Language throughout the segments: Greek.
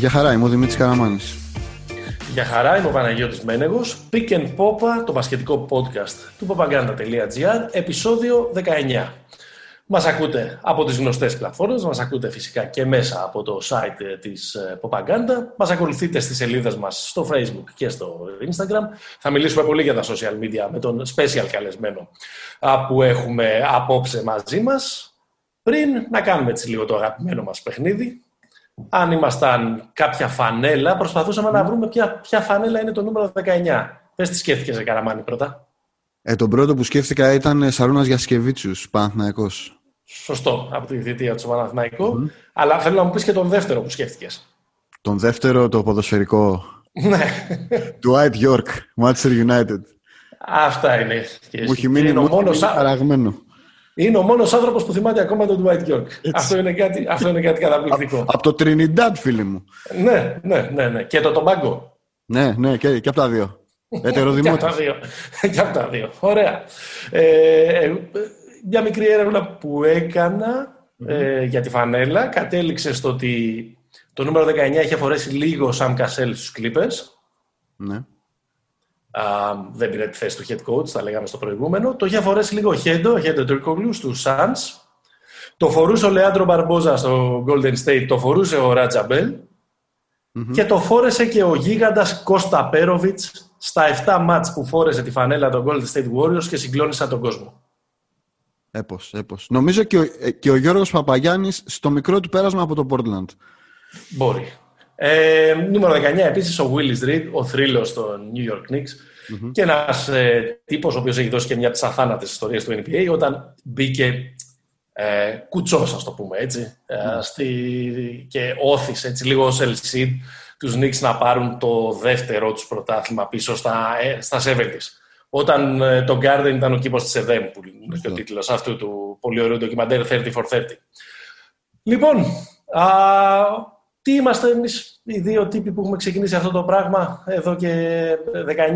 Γεια χαρά, είμαι ο Δημήτρης Καραμάνης. Γεια χαρά, είμαι ο Παναγιώτης Μένεγος. Pick and Popa, το μπασκετικό podcast του popaganda.gr, επεισόδιο 19. Μας ακούτε από τις γνωστές πλατφόρμες, μας ακούτε φυσικά και μέσα από το site της ε, Popaganda. Μας ακολουθείτε στις σελίδες μας στο Facebook και στο Instagram. Θα μιλήσουμε πολύ για τα social media με τον special καλεσμένο που έχουμε απόψε μαζί μας. Πριν να κάνουμε έτσι λίγο το αγαπημένο μας παιχνίδι, αν ήμασταν κάποια φανέλα, προσπαθούσαμε να βρούμε ποια, ποια φανέλα είναι το νούμερο 19. Πες τι σκέφτηκες, σε Καραμάνη, πρώτα. Ε, τον πρώτο που σκέφτηκα ήταν Σαρούνας Γιασκεβίτσιους, Παναθηναϊκός. Σωστό, από τη θητεία του Παναθηναϊκού. Αλλά θέλω να μου πεις και τον δεύτερο που σκέφτηκες. Τον δεύτερο, το ποδοσφαιρικό. Ναι. Dwight York, Manchester United. Αυτά είναι. Μου έχει μείνει μόνος παραγμένο. Είναι ο μόνος άνθρωπος που θυμάται ακόμα τον Dwight York. Αυτό είναι, κάτι, αυτό είναι κάτι καταπληκτικό. Από το Trinidad, φίλοι μου. Ναι, ναι, ναι, ναι. Και το Tobago. Ναι, ναι, και, και από τα δύο. και από τα δύο. και από τα δύο. Ωραία. Ε, μια μικρή έρευνα που έκανα ε, για τη φανέλα κατέληξε στο ότι το νούμερο 19 είχε φορέσει λίγο ο Sam Cassell στους Clippers. Ναι δεν πήρε τη θέση του head coach, τα λέγαμε στο προηγούμενο. Το είχε φορέσει λίγο ο Χέντο, ο Χέντο Τουρκογλου του Suns. Το φορούσε ο Λεάντρο Μπαρμπόζα στο Golden State, το φορούσε ο Ράτζα Και το φόρεσε και ο γίγαντας Κώστα Πέροβιτς στα 7 μάτς που φόρεσε τη φανέλα των Golden State Warriors και συγκλώνησαν τον κόσμο. Έπως, έπως. Νομίζω και ο, ε, και ο Γιώργος Παπαγιάννης στο μικρό του πέρασμα από το Portland. Μπορεί. Ε, νούμερο 19 επίσης ο Willis Reed, ο θρύλος των New York Knicks mm-hmm. και ένας ε, τύπος ο οποίος έχει δώσει και μια από τις αθάνατες ιστορίες του NBA όταν μπήκε ε, κουτσός, ας το πούμε έτσι, ε, στη, και όθησε έτσι λίγο ως Ελσίδ τους Knicks να πάρουν το δεύτερο τους πρωτάθλημα πίσω στα, ε, στα 70's. Όταν ε, το Garden ήταν ο κήπος της ΕΔΕΜ, που είναι και ο τίτλος αυτού του πολύ ωραίου ντοκιμαντέρ 30 for 30. Λοιπόν, α, τι είμαστε εμείς οι δύο τύποι που έχουμε ξεκινήσει αυτό το πράγμα εδώ και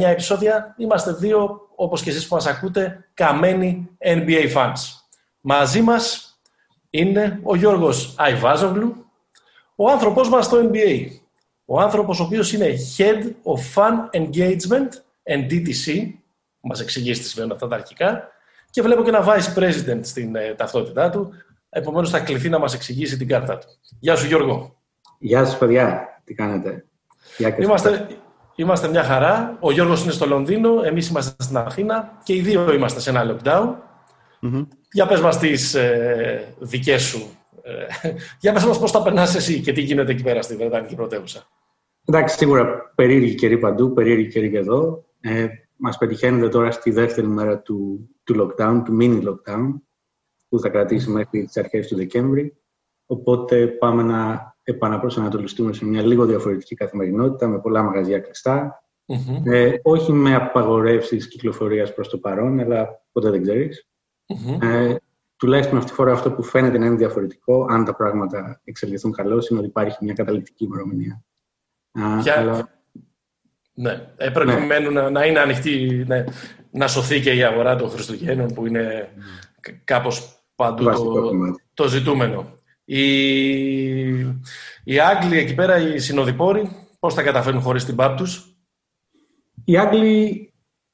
19 επεισόδια. Είμαστε δύο, όπως και εσείς που μας ακούτε, καμένοι NBA fans. Μαζί μας είναι ο Γιώργος Αϊβάζογλου, ο άνθρωπός μας στο NBA. Ο άνθρωπος ο οποίος είναι Head of Fan Engagement and DTC, μας εξηγήσει τι σημαίνουν αυτά τα αρχικά, και βλέπω και ένα Vice President στην ε, ταυτότητά του, επομένως θα κληθεί να μας εξηγήσει την κάρτα του. Γεια σου Γιώργο. Γεια σας παιδιά, τι κάνετε; Είμαστε, είμαστε μια χαρά. Ο Γιώργος είναι στο Λονδίνο, εμείς είμαστε στην Αθήνα και οι δύο είμαστε σε ένα lockdown. mm Για πες μας τις ε, δικές σου. Ε, για πες μας πώς τα περνάς εσύ και τι γίνεται εκεί πέρα στη Βρετανική πρωτεύουσα. Εντάξει, σίγουρα περίεργη καιρή παντού, περίεργη καιρή και εδώ. Ε, μας πετυχαίνετε τώρα στη δεύτερη μέρα του, του lockdown, του mini lockdown, που θα κρατήσει μέχρι τις αρχές του Δεκέμβρη. Οπότε πάμε να επαναπροσανατολιστούμε σε μια λίγο διαφορετική καθημερινότητα με πολλά μαγαζιά Ε, όχι με απαγορεύσεις κυκλοφορίας προς το παρόν, αλλά ποτέ δεν ξέρεις. Ε, τουλάχιστον αυτή τη φορά αυτό που φαίνεται να είναι διαφορετικό, αν τα πράγματα εξελιχθούν καλώς, είναι ότι υπάρχει μια καταληκτική ημερομηνία. Ποια... Αλλά... Ναι, ε, προκειμένου ναι. Να, είναι ανοιχτή, ναι, να σωθεί και η αγορά των Χριστουγέννων που είναι mm. κάπως παντού το, το ζητούμενο. Οι, οι Άγγλοι εκεί πέρα, οι συνοδοιπόροι, πώς θα καταφέρουν χωρίς την ΠΑΠ τους. Οι Άγγλοι,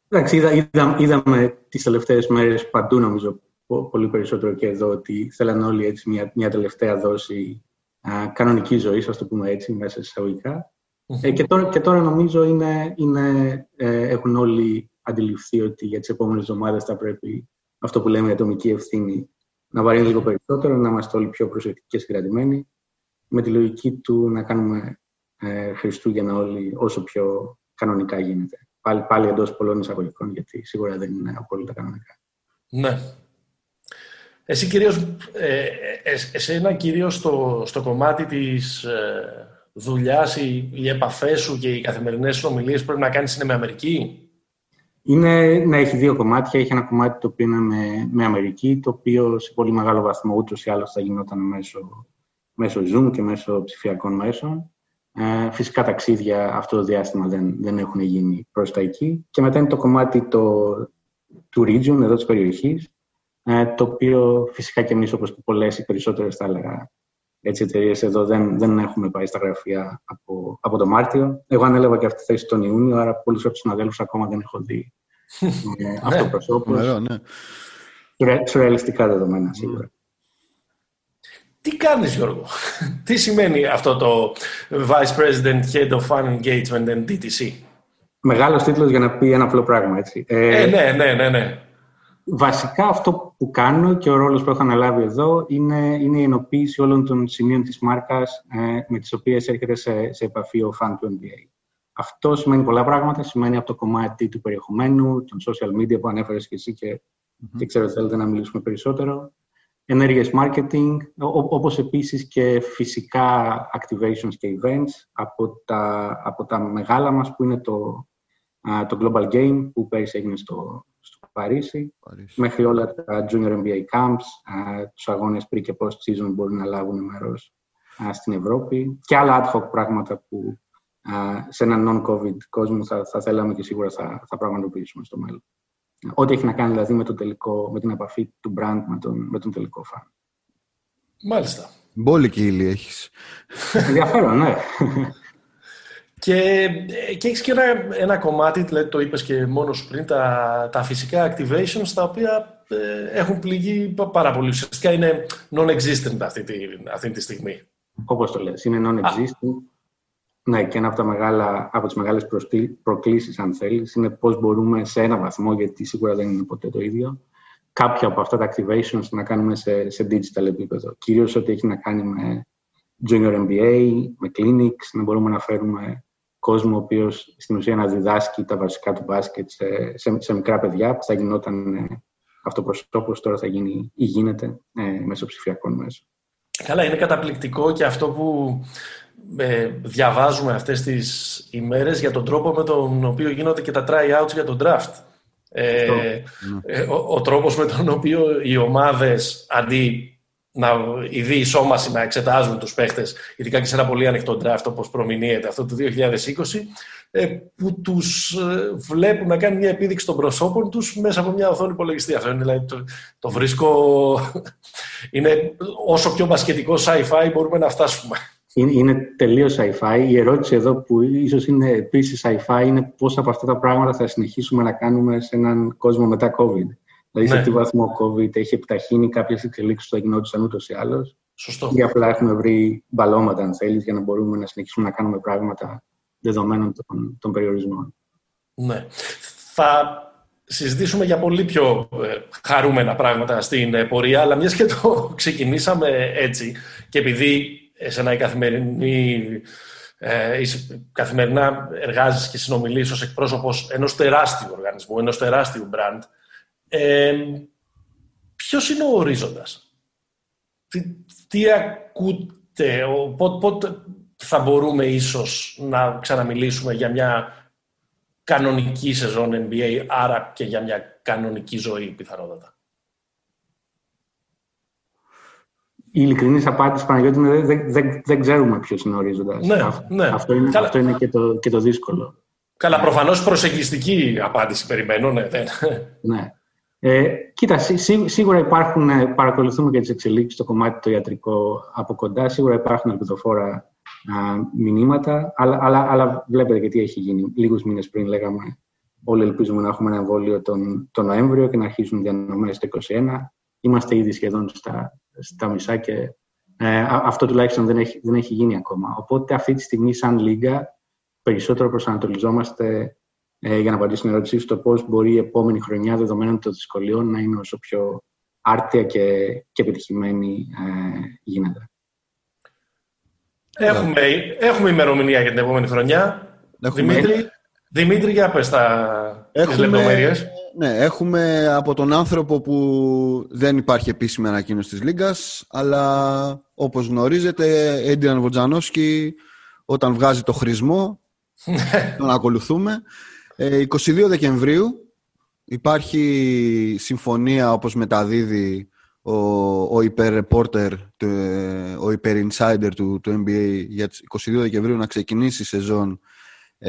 εντάξει, είδα, είδα, είδαμε τις τελευταίες μέρες παντού νομίζω πολύ περισσότερο και εδώ ότι θέλαν όλοι έτσι μια, μια τελευταία δόση α, κανονική ζωής, ας το πούμε έτσι, μέσα σε εισαγωγικά. Ε, και, τώρα, και τώρα νομίζω είναι, είναι, ε, έχουν όλοι αντιληφθεί ότι για τις επόμενες εβδομάδες θα πρέπει αυτό που λέμε η ατομική ευθύνη να βαρύνει λίγο περισσότερο, να είμαστε όλοι πιο προσεκτικοί και συγκρατημένοι, με τη λογική του να κάνουμε ε, Χριστούγεννα όλοι όσο πιο κανονικά γίνεται. Πάλι, πάλι εντός πολλών εισαγωγικών, γιατί σίγουρα δεν είναι απόλυτα κανονικά. Ναι. Εσύ κυρίως, ε, ε, εσένα κυρίως στο, στο κομμάτι της ε, δουλειάς, οι, οι επαφές σου και οι καθημερινές συνομιλίες πρέπει να κάνεις είναι με Αμερική; Είναι, να έχει δύο κομμάτια. Έχει ένα κομμάτι το οποίο είναι με, με Αμερική, το οποίο σε πολύ μεγάλο βαθμό ούτως ή άλλως θα γινόταν μέσω, μέσω Zoom και μέσω ψηφιακών μέσων. Ε, φυσικά ταξίδια αυτό το διάστημα δεν, δεν έχουν γίνει προς τα εκεί. Και μετά είναι το κομμάτι το, του region, εδώ της περιοχής, ε, το οποίο φυσικά και εμείς, όπως και πολλές ή περισσότερες, θα έλεγα, έτσι εταιρείες εδώ δεν, δεν έχουμε πάει στα γραφεία από, από το Μάρτιο. Εγώ ανέλαβα και αυτή τη θέση τον Ιούνιο, άρα πολλούς από τους συναδέλφους ακόμα δεν έχω δει ε, αυτό το προσώπο. Ναι. Σουρεαλιστικά δεδομένα, σίγουρα. Τι κάνεις Γιώργο, τι σημαίνει αυτό το Vice President Head of Fun Engagement and DTC. Μεγάλος τίτλος για να πει ένα απλό πράγμα, έτσι. Ε, ε, ναι, ναι, ναι, ναι. Βασικά αυτό που κάνω και ο ρόλος που έχω αναλάβει εδώ είναι, είναι η ενοποίηση όλων των σημείων της μάρκας ε, με τις οποίες έρχεται σε, σε επαφή ο φαν του NBA. Αυτό σημαίνει πολλά πράγματα. Σημαίνει από το κομμάτι του περιεχομένου, των social media που ανέφερες και εσύ και, mm-hmm. και ξέρω ότι θέλετε να μιλήσουμε περισσότερο ενέργειες marketing, όπως επίσης και φυσικά activations και events από τα, από τα μεγάλα μας που είναι το, το Global Game που πέρυσι έγινε στο, στο Παρίσι, μέχρι όλα τα Junior NBA Camps, τους αγώνες πριν και post-season μπορούν να λάβουν μέρος στην Ευρώπη και άλλα ad hoc πράγματα που σε έναν non-COVID κόσμο θα, θα θέλαμε και σίγουρα θα, θα πραγματοποιήσουμε στο μέλλον. Ό,τι έχει να κάνει δηλαδή με, το τελικό, με την επαφή του brand με τον, με τον τελικό φαν. Μάλιστα. Μπόλικη ύλη έχεις. Ενδιαφέρον, ναι. Και, και έχεις και ένα, ένα κομμάτι, δηλαδή το είπες και μόνος πριν, τα, τα φυσικά activations, τα οποία ε, έχουν πληγεί πάρα πολύ. Ουσιαστικά είναι non-existent αυτή τη, αυτή τη στιγμή. Όπως το λες, είναι non-existent. Ναι, και ένα από, τα μεγάλα, από τις μεγάλες προκλήσεις, αν θέλεις, είναι πώς μπορούμε σε ένα βαθμό, γιατί σίγουρα δεν είναι ποτέ το ίδιο, κάποια από αυτά τα activations να κάνουμε σε, σε digital επίπεδο. Κυρίως ό,τι έχει να κάνει με junior MBA, με clinics, να μπορούμε να φέρουμε κόσμο ο οποίος στην ουσία να διδάσκει τα βασικά του μπάσκετ σε, σε, σε μικρά παιδιά που θα γινόταν ε, αυτοπροσώπως, τώρα θα γίνει ή γίνεται ε, μέσω ψηφιακών μέσων. Καλά, είναι καταπληκτικό και αυτό που ε, διαβάζουμε αυτές τις ημέρες για τον τρόπο με τον οποίο γίνονται και τα try-outs για τον draft. Ε, ε, ο, ο, τρόπος με τον οποίο οι ομάδες αντί να ήδη ισόμαση να εξετάζουν τους παίχτες, ειδικά και σε ένα πολύ ανοιχτό draft όπως προμηνύεται αυτό το 2020, ε, που τους ε, βλέπουν να κάνουν μια επίδειξη των προσώπων τους μέσα από μια οθόνη υπολογιστή. Αυτό είναι, δηλαδή, το, το βρίσκω... είναι όσο πιο μπασκετικό sci-fi μπορούμε να φτάσουμε είναι, είναι τελείως sci-fi. Η ερώτηση εδώ που ίσως είναι επίσης sci-fi είναι πώς από αυτά τα πράγματα θα συνεχίσουμε να κάνουμε σε έναν κόσμο μετά COVID. Δηλαδή, ναι. σε τι βαθμό COVID έχει επιταχύνει κάποιες εξελίξεις που θα γινόντουσαν ούτως ή άλλως. Σωστό. Ή απλά έχουμε βρει μπαλώματα, αν θέλεις, για να μπορούμε να συνεχίσουμε να κάνουμε πράγματα δεδομένων των, των περιορισμών. Ναι. Θα συζητήσουμε για πολύ πιο ε, χαρούμενα πράγματα στην ε, πορεία, αλλά μιας και το ξεκινήσαμε έτσι και επειδή εσένα η καθημερινή, ε, καθημερινά εργάζεσαι και συνομιλείς ως εκπρόσωπος ενός τεράστιου οργανισμού, ενός τεράστιου brand. Ε, ποιος είναι ο ορίζοντας; Τι, τι ακούτε, πότε θα μπορούμε ίσως να ξαναμιλήσουμε για μια κανονική σεζόν NBA, άρα και για μια κανονική ζωή πιθανότατα; Η ειλικρινής απάντηση, Παναγιώτη, είναι δεν, δεν, δεν ξέρουμε ποιος είναι ο ορίζοντας. Ναι, ναι. Αυτό είναι, αυτό είναι και, το, και το δύσκολο. Καλά, προφανώς προσεγγιστική απάντηση περιμένω, ναι. ναι. Ε, κοίτα, σί, σίγουρα υπάρχουν, ε, παρακολουθούμε και τις εξελίξεις στο κομμάτι το ιατρικό από κοντά. Σίγουρα υπάρχουν ελπιδοφόρα α, μηνύματα, αλλά, αλλά, αλλά βλέπετε και τι έχει γίνει. Λίγους μήνες πριν λέγαμε όλοι ελπίζουμε να έχουμε ένα εμβόλιο τον, τον Νοέμβριο και να αρχίσουν διανομές το 2021. Είμαστε ήδη σχεδόν στα στα μισά και ε, αυτό τουλάχιστον δεν έχει, δεν έχει γίνει ακόμα. Οπότε αυτή τη στιγμή σαν Λίγκα περισσότερο προσανατολιζόμαστε ε, για να απαντήσω στην ερώτησή στο πώς μπορεί η επόμενη χρονιά δεδομένων των δυσκολιών να είναι όσο πιο άρτια και, και επιτυχημένη ε, γίνεται. Έχουμε, έχουμε ημερομηνία για την επόμενη χρονιά. Δημήτρη, Δημήτρη, για πες τα έχουμε, λεπτομέρειες. Ναι, έχουμε από τον άνθρωπο που δεν υπάρχει επίσημη ανακοίνωση της Λίγκας, αλλά όπως γνωρίζετε, Έντιαν Βοτζανόσκι, όταν βγάζει το χρησμό, τον ακολουθούμε. 22 ε, Δεκεμβρίου υπάρχει συμφωνία, όπως μεταδίδει ο, ο υπερ-reporter, ο υπερ-insider του, του NBA για τις 22 Δεκεμβρίου να ξεκινήσει η σεζόν 2020-2021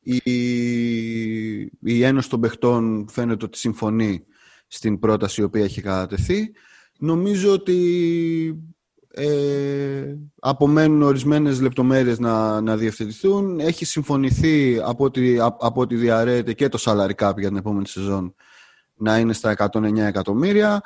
η, η Ένωση των Παιχτών φαίνεται ότι συμφωνεί στην πρόταση η οποία έχει κατατεθεί. Νομίζω ότι ε, απομένουν ορισμένες λεπτομέρειες να, να διευθετηθούν. Έχει συμφωνηθεί από ό,τι, από ό,τι διαρρέεται και το salary cap για την επόμενη σεζόν να είναι στα 109 εκατομμύρια.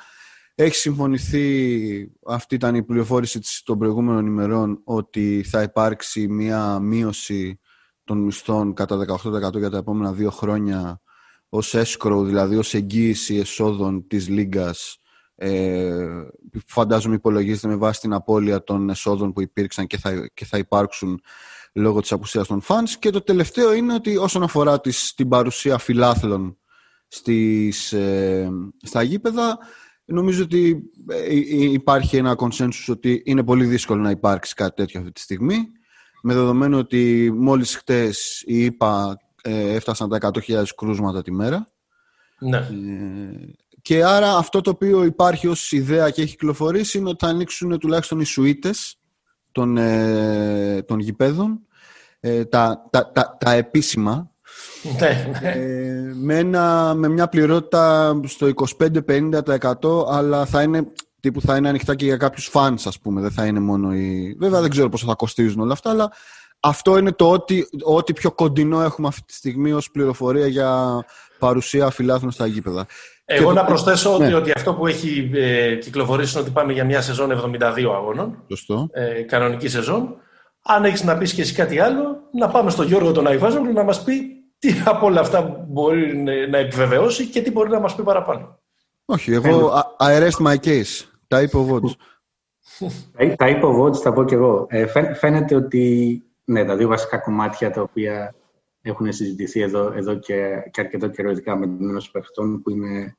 Έχει συμφωνηθεί, αυτή ήταν η πληροφόρηση των προηγούμενων ημερών, ότι θα υπάρξει μια μείωση των μισθών κατά 18% για τα επόμενα δύο χρόνια ως escrow, δηλαδή ως εγγύηση εσόδων της Λίγκας ε, φαντάζομαι υπολογίζεται με βάση την απώλεια των εσόδων που υπήρξαν και θα, και θα υπάρξουν λόγω της απουσίας των fans. Και το τελευταίο είναι ότι όσον αφορά τις, την παρουσία φιλάθλων στις, ε, στα γήπεδα, νομίζω ότι ε, υπάρχει ένα consensus ότι είναι πολύ δύσκολο να υπάρξει κάτι τέτοιο αυτή τη στιγμή. Με δεδομένο ότι μόλις χτες οι ΙΠΑ ε, έφτασαν τα 100.000 κρούσματα τη μέρα. Ναι. Ε, και άρα αυτό το οποίο υπάρχει ως ιδέα και έχει κυκλοφορήσει είναι ότι θα ανοίξουν τουλάχιστον οι σουίτες των, ε, των γηπέδων, ε, τα, τα, τα, τα επίσημα, ναι, ναι. ε, με, με μια πληρότητα στο 25-50% αλλά θα είναι, τύπου θα είναι ανοιχτά και για κάποιους φανς ας πούμε, δεν θα είναι μόνο οι... Βέβαια δεν ξέρω πόσο θα κοστίζουν όλα αυτά, αλλά αυτό είναι το ότι, ότι πιο κοντινό έχουμε αυτή τη στιγμή ως πληροφορία για παρουσία φιλάθλων στα γήπεδα. Εγώ να προσθέσω ναι. ότι, αυτό που έχει ε, κυκλοφορήσει είναι ότι πάμε για μια σεζόν 72 αγώνων. Σωστό. Ε, κανονική σεζόν. Αν έχεις να πεις και εσύ κάτι άλλο, να πάμε στον Γιώργο τον Αϊβάζογλου να μας πει τι από όλα αυτά μπορεί να επιβεβαιώσει και τι μπορεί να μας πει παραπάνω. Όχι, εγώ I rest my case. Τα είπε ο Βότς. τα είπε ο Βότς, θα πω κι εγώ. Ε, φαίνεται ότι ναι, τα δύο βασικά κομμάτια τα οποία έχουν συζητηθεί εδώ, εδώ και, και αρκετό καιρό, ειδικά με την Ένωση Παιχτών, που είναι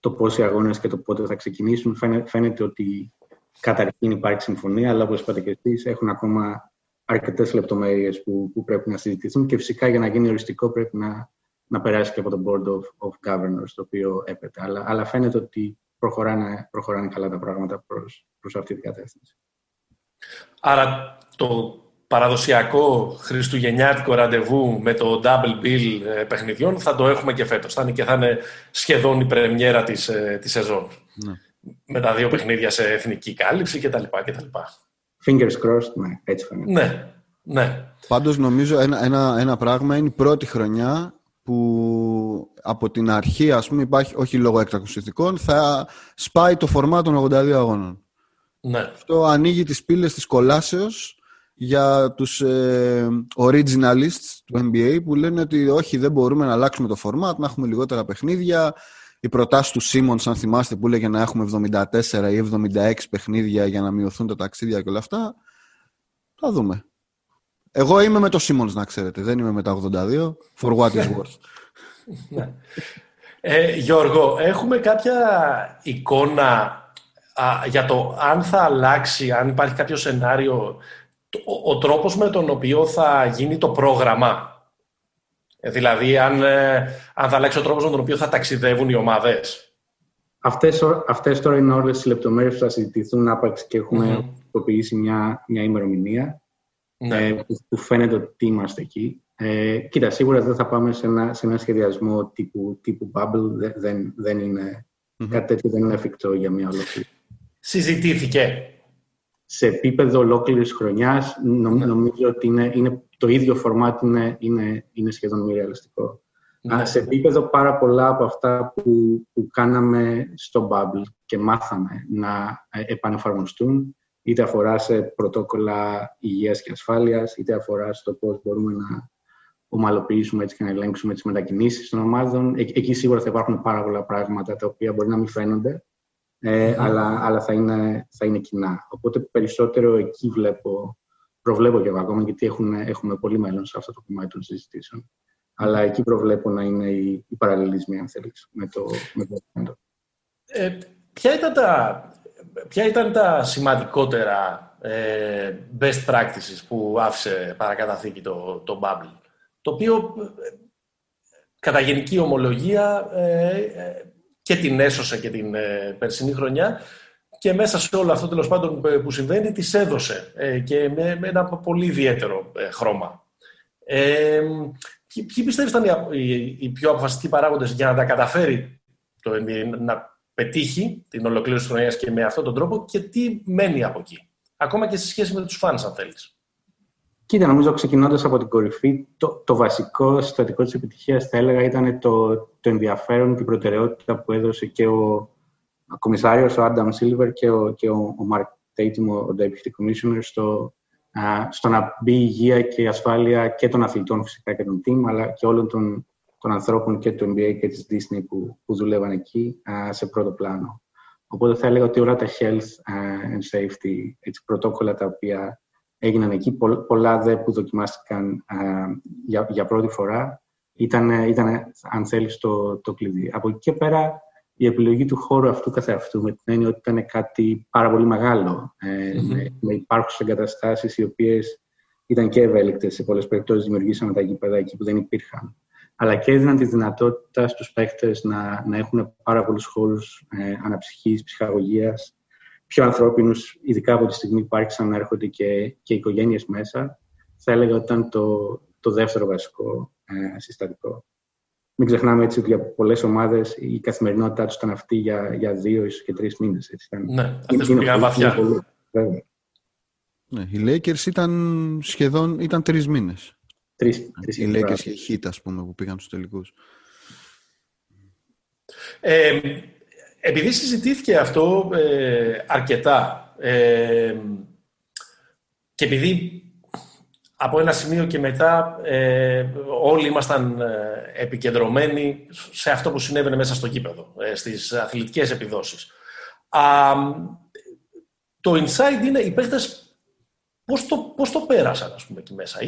το πόσοι αγώνες και το πότε θα ξεκινήσουν. Φαίνεται, ότι καταρχήν υπάρχει συμφωνία, αλλά όπως είπατε και εσείς, έχουν ακόμα αρκετές λεπτομέρειες που, που πρέπει να συζητηθούν και φυσικά για να γίνει οριστικό πρέπει να, να περάσει και από το Board of, of Governors, το οποίο έπεται. Αλλά, αλλά φαίνεται ότι προχωράνε, προχωράνε καλά τα πράγματα προς, προς αυτή την κατεύθυνση. Άρα το παραδοσιακό χριστουγεννιάτικο ραντεβού με το double bill ε, παιχνιδιών θα το έχουμε και φέτος. Θα είναι και θα είναι σχεδόν η πρεμιέρα της, ε, της σεζόν. Ναι. Με τα δύο παιχνίδια σε εθνική κάλυψη κτλ. κτλ. Fingers crossed, ναι, έτσι φαίνεται. Ναι, ναι. Πάντως νομίζω ένα, ένα, ένα πράγμα είναι η πρώτη χρονιά που από την αρχή, ας πούμε, υπάρχει, όχι λόγω έκτακτων θα σπάει το φορμά των 82 αγώνων. Ναι. Αυτό ανοίγει τις πύλες της κολάσεως για τους ε, originalists του NBA που λένε ότι όχι δεν μπορούμε να αλλάξουμε το format, να έχουμε λιγότερα παιχνίδια. Η προτάση του Σίμον, αν θυμάστε, που έλεγε να έχουμε 74 ή 76 παιχνίδια για να μειωθούν τα ταξίδια και όλα αυτά. Θα δούμε. Εγώ είμαι με το Σίμον, να ξέρετε. Δεν είμαι με τα 82. For what is worth. Ναι. ε, Γιώργο, έχουμε κάποια εικόνα για το αν θα αλλάξει, αν υπάρχει κάποιο σενάριο ο, ο τρόπος με τον οποίο θα γίνει το πρόγραμμα. Ε, δηλαδή, αν, ε, αν θα αλλάξει ο τρόπος με τον οποίο θα ταξιδεύουν οι ομάδες. Αυτές, αυτές τώρα είναι όλες οι λεπτομέρειες που θα συζητηθούν άπαξ και έχουμε mm μια, μια ημερομηνία ναι. ε, που, φαίνεται ότι είμαστε εκεί. Ε, κοίτα, σίγουρα δεν θα πάμε σε ένα, σε ένα σχεδιασμό τύπου, τύπου bubble. Δεν, δεν, είναι, κάτι τέτοιο δεν είναι εφικτό για μια ολόκληρη. Συζητήθηκε σε επίπεδο ολόκληρης χρονιάς, ναι. νομίζω ότι είναι, είναι, το ίδιο φορμάτ είναι, είναι, είναι σχεδόν μη ρεαλιστικό. Ναι. Σε επίπεδο πάρα πολλά από αυτά που, που κάναμε στο Bubble και μάθαμε να ε, επανεφαρμοστούν, είτε αφορά σε πρωτόκολλα υγείας και ασφάλειας, είτε αφορά στο πώς μπορούμε να ομαλοποιήσουμε έτσι και να ελέγξουμε τις μετακινήσεις των ομάδων. Ε, εκεί σίγουρα θα υπάρχουν πάρα πολλά πράγματα τα οποία μπορεί να μην φαίνονται, ε, αλλά, αλλά θα, είναι, θα είναι κοινά. Οπότε περισσότερο εκεί βλέπω, προβλέπω και εγώ ακόμα, γιατί έχουν, έχουμε πολύ μέλλον σε αυτό το κομμάτι των συζητήσεων. Αλλά εκεί προβλέπω να είναι οι, οι παραλληλισμοί, αν θέλεις, με το, με το ε, ποια, ήταν τα, ποια ήταν τα σημαντικότερα ε, best practices που άφησε παρακαταθήκη το, το Bubble, το οποίο ε, κατά γενική ομολογία ε, ε και την έσωσε και την ε, περσινή χρονιά και μέσα σε όλο αυτό τέλος πάντων που συμβαίνει της έδωσε ε, και με, με, ένα πολύ ιδιαίτερο ε, χρώμα. Ε, ποιοι πιστεύεις ήταν οι, οι, πιο αποφασιστικοί παράγοντες για να τα καταφέρει το NBA να πετύχει την ολοκλήρωση της χρονιάς και με αυτόν τον τρόπο και τι μένει από εκεί. Ακόμα και σε σχέση με τους φάνς, αν θέλεις; Κοίτα, νομίζω ξεκινώντας από την κορυφή, το, το βασικό συστατικό της επιτυχίας θα έλεγα ήταν το, το ενδιαφέρον και η προτεραιότητα που έδωσε και ο, ο κομισάριος, ο Άνταμ Σίλβερ και ο, και ο, ο Mark Tatum, ο Deputy Commissioner, στο, α, στο να μπει η υγεία και η ασφάλεια και των αθλητών φυσικά και των team, αλλά και όλων των, των ανθρώπων και του NBA και της Disney που, που δούλευαν εκεί α, σε πρώτο πλάνο. Οπότε θα έλεγα ότι όλα τα health and safety έτσι, πρωτόκολλα τα οποία έγιναν εκεί. Πολλά δε που δοκιμάστηκαν για, για πρώτη φορά ήταν, ήταν αν θέλεις, το, το κλειδί. Από εκεί και πέρα, η επιλογή του χώρου αυτού καθεαυτού, με την έννοια ότι ήταν κάτι πάρα πολύ μεγάλο, ε, mm-hmm. με, υπάρχουσες εγκαταστάσεις οι οποίες ήταν και ευέλικτες σε πολλές περιπτώσεις, δημιουργήσαμε τα γήπεδα εκεί που δεν υπήρχαν. Αλλά και έδιναν τη δυνατότητα στους παίχτες να, να έχουν πάρα πολλούς χώρους ε, αναψυχής, ψυχαγωγίας, πιο ανθρώπινους, ειδικά από τη στιγμή που άρχισαν να έρχονται και, και οικογένειες μέσα, θα έλεγα ότι ήταν το, το δεύτερο βασικό ε, συστατικό. Μην ξεχνάμε έτσι ότι για πολλές ομάδες η καθημερινότητά τους ήταν αυτή για, για δύο ίσως και τρεις μήνες. Ναι, αυτές που πήγαν βαθιά. Ναι, οι Lakers ήταν σχεδόν ήταν τρεις μήνες. Τρεις, οι Lakers και οι Heat, ας πούμε, που πήγαν στους τελικούς. Ε, επειδή συζητήθηκε αυτό ε, αρκετά ε, και επειδή από ένα σημείο και μετά ε, όλοι ήμασταν επικεντρωμένοι σε αυτό που συνέβαινε μέσα στο κήπεδο, στις αθλητικές επιδόσεις. το inside είναι οι παίχτες Πώς το, πώς το πέρασαν, ας πούμε, εκεί μέσα.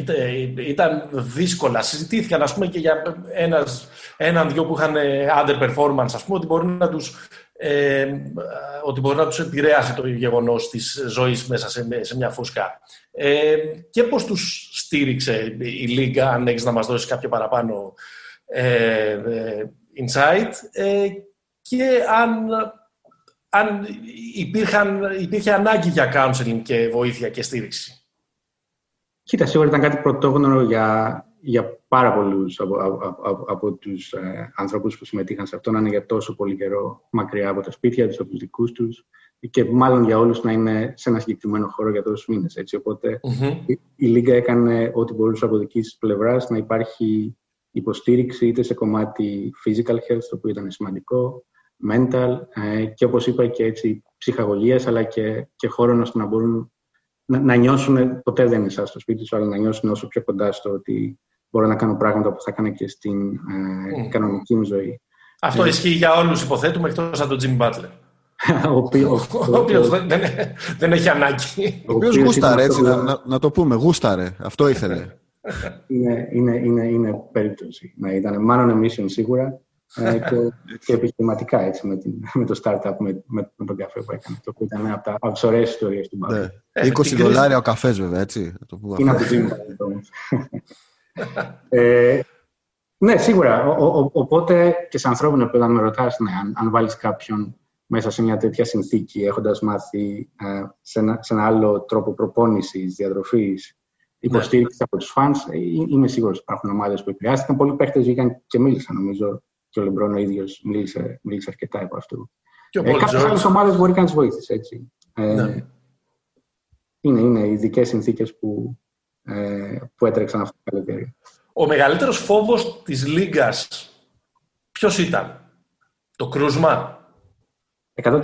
ήταν δύσκολα. Συζητήθηκαν, ας πούμε, και για ένας, έναν δυο που είχαν underperformance, ας πούμε, ότι μπορεί να τους ε, ότι μπορεί να τους επηρέασε το γεγονός της ζωής μέσα σε, σε μια φούσκα. Ε, και πώς τους στήριξε η Λίγκα, αν έχεις να μας δώσεις κάποιο παραπάνω ε, ε insight, ε, και αν, αν υπήρχαν, υπήρχε ανάγκη για counseling και βοήθεια και στήριξη. Κοίτα, σίγουρα ήταν κάτι πρωτόγνωρο για, για πάρα πολλούς από, από, από, τους ε, ανθρώπους που συμμετείχαν σε αυτό να είναι για τόσο πολύ καιρό μακριά από τα σπίτια τους, από τους δικούς τους και μάλλον για όλους να είναι σε ένα συγκεκριμένο χώρο για τόσους μήνες. Οπότε mm-hmm. η, η Λίγκα έκανε ό,τι μπορούσε από δικής της πλευράς να υπάρχει υποστήριξη είτε σε κομμάτι physical health, το οποίο ήταν σημαντικό, mental ε, και όπως είπα και έτσι ψυχαγωγίας αλλά και, και χώρο ώστε να μπορούν να, να νιώσουν, ποτέ δεν είναι στο σπίτι του, αλλά να νιώσουν όσο πιο κοντά στο ότι μπορώ να κάνω πράγματα που θα έκανα και στην ε, κανονική μου ζωή. Αυτό ε, ισχύει για όλους, υποθέτουμε, εκτός από τον Jimmy Butler. ο οποίο δεν, δεν, έχει ανάγκη. Ο οποίος γούσταρε, έτσι, να, να, το πούμε, γούσταρε. Αυτό ήθελε. είναι, είναι, είναι, είναι περίπτωση. Ναι, ήταν μάλλον emission σίγουρα ε, και, και επιχειρηματικά έτσι, με, την, με το startup, με, με, με τον καφέ που έκανε. Το οποίο ήταν από, τα, από τις ωραίες ιστορίες του Μπάμπη. Ναι. 20 δολάρια ο καφές βέβαια, έτσι. Το είναι από την ε, ναι, σίγουρα. Ο, ο, οπότε και σε ανθρώπινο επίπεδο, με ρωτάς, ναι, αν, αν βάλεις κάποιον μέσα σε μια τέτοια συνθήκη, έχοντας μάθει ε, σε, ένα, σε ένα άλλο τρόπο προπόνησης, διατροφής, υποστήριξης ναι. από τους φαν, ε, είμαι σίγουρος ότι υπάρχουν ομάδες που επηρεάστηκαν. Πολλοί παίχτες βγήκαν και μίλησαν, νομίζω. Και ο Λεμπρόν ο ίδιος μίλησε, μίλησε αρκετά από αυτού. Ε, Κάποιες άλλες ομάδες μπορεί να τις βοήθησε έτσι. Ε, ναι. Είναι, είναι ειδικές συνθήκες που, ε, που έτρεξαν αυτό το καλοκαίρι. Ο μεγαλύτερος φόβος της Λίγκας ποιος ήταν, το κρούσμα; 100%.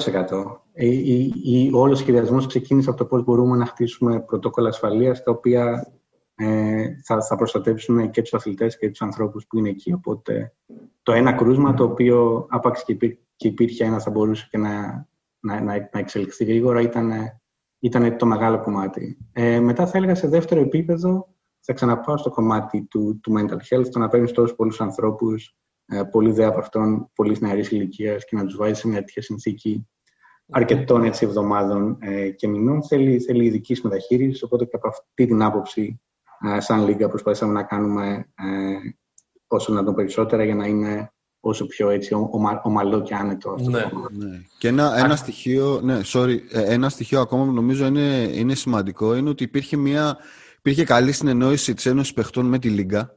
Ο όλος ο σχεδιασμός ξεκίνησε από το πώς μπορούμε να χτίσουμε πρωτόκολλα ασφαλείας τα οποία ε, θα, θα προστατεύσουν και τους αθλητές και τους ανθρώπους που είναι εκεί. Οπότε το ένα κρούσμα το οποίο άπαξ και, και υπήρχε ένα θα μπορούσε και να, να, να, να εξελιχθεί γρήγορα ήταν, ήταν το μεγάλο κομμάτι. Ε, μετά θα έλεγα σε δεύτερο επίπεδο θα ξαναπάω στο κομμάτι του, του mental health, το να παίρνεις τόσους πολλούς ανθρώπους, ε, πολύ δε από αυτόν, πολύ νεαρής ηλικίας και να τους βάζεις σε μια τέτοια συνθήκη αρκετών έτσι, εβδομάδων ε, και μηνών, θέλει, θέλει ειδικής μεταχείρισης. Οπότε και από αυτή την άποψη ε, σαν Λίγκα προσπαθήσαμε να κάνουμε ε, όσο να το περισσότερα για να είναι όσο πιο έτσι ομαλό και άνετο αυτό ναι. ναι. Και ένα, ένα, στοιχείο, ναι, sorry, ε, ένα στοιχείο ακόμα που νομίζω είναι, είναι σημαντικό είναι ότι υπήρχε, μια, υπήρχε καλή συνεννόηση της Ένωσης Παιχτών με τη Λίγκα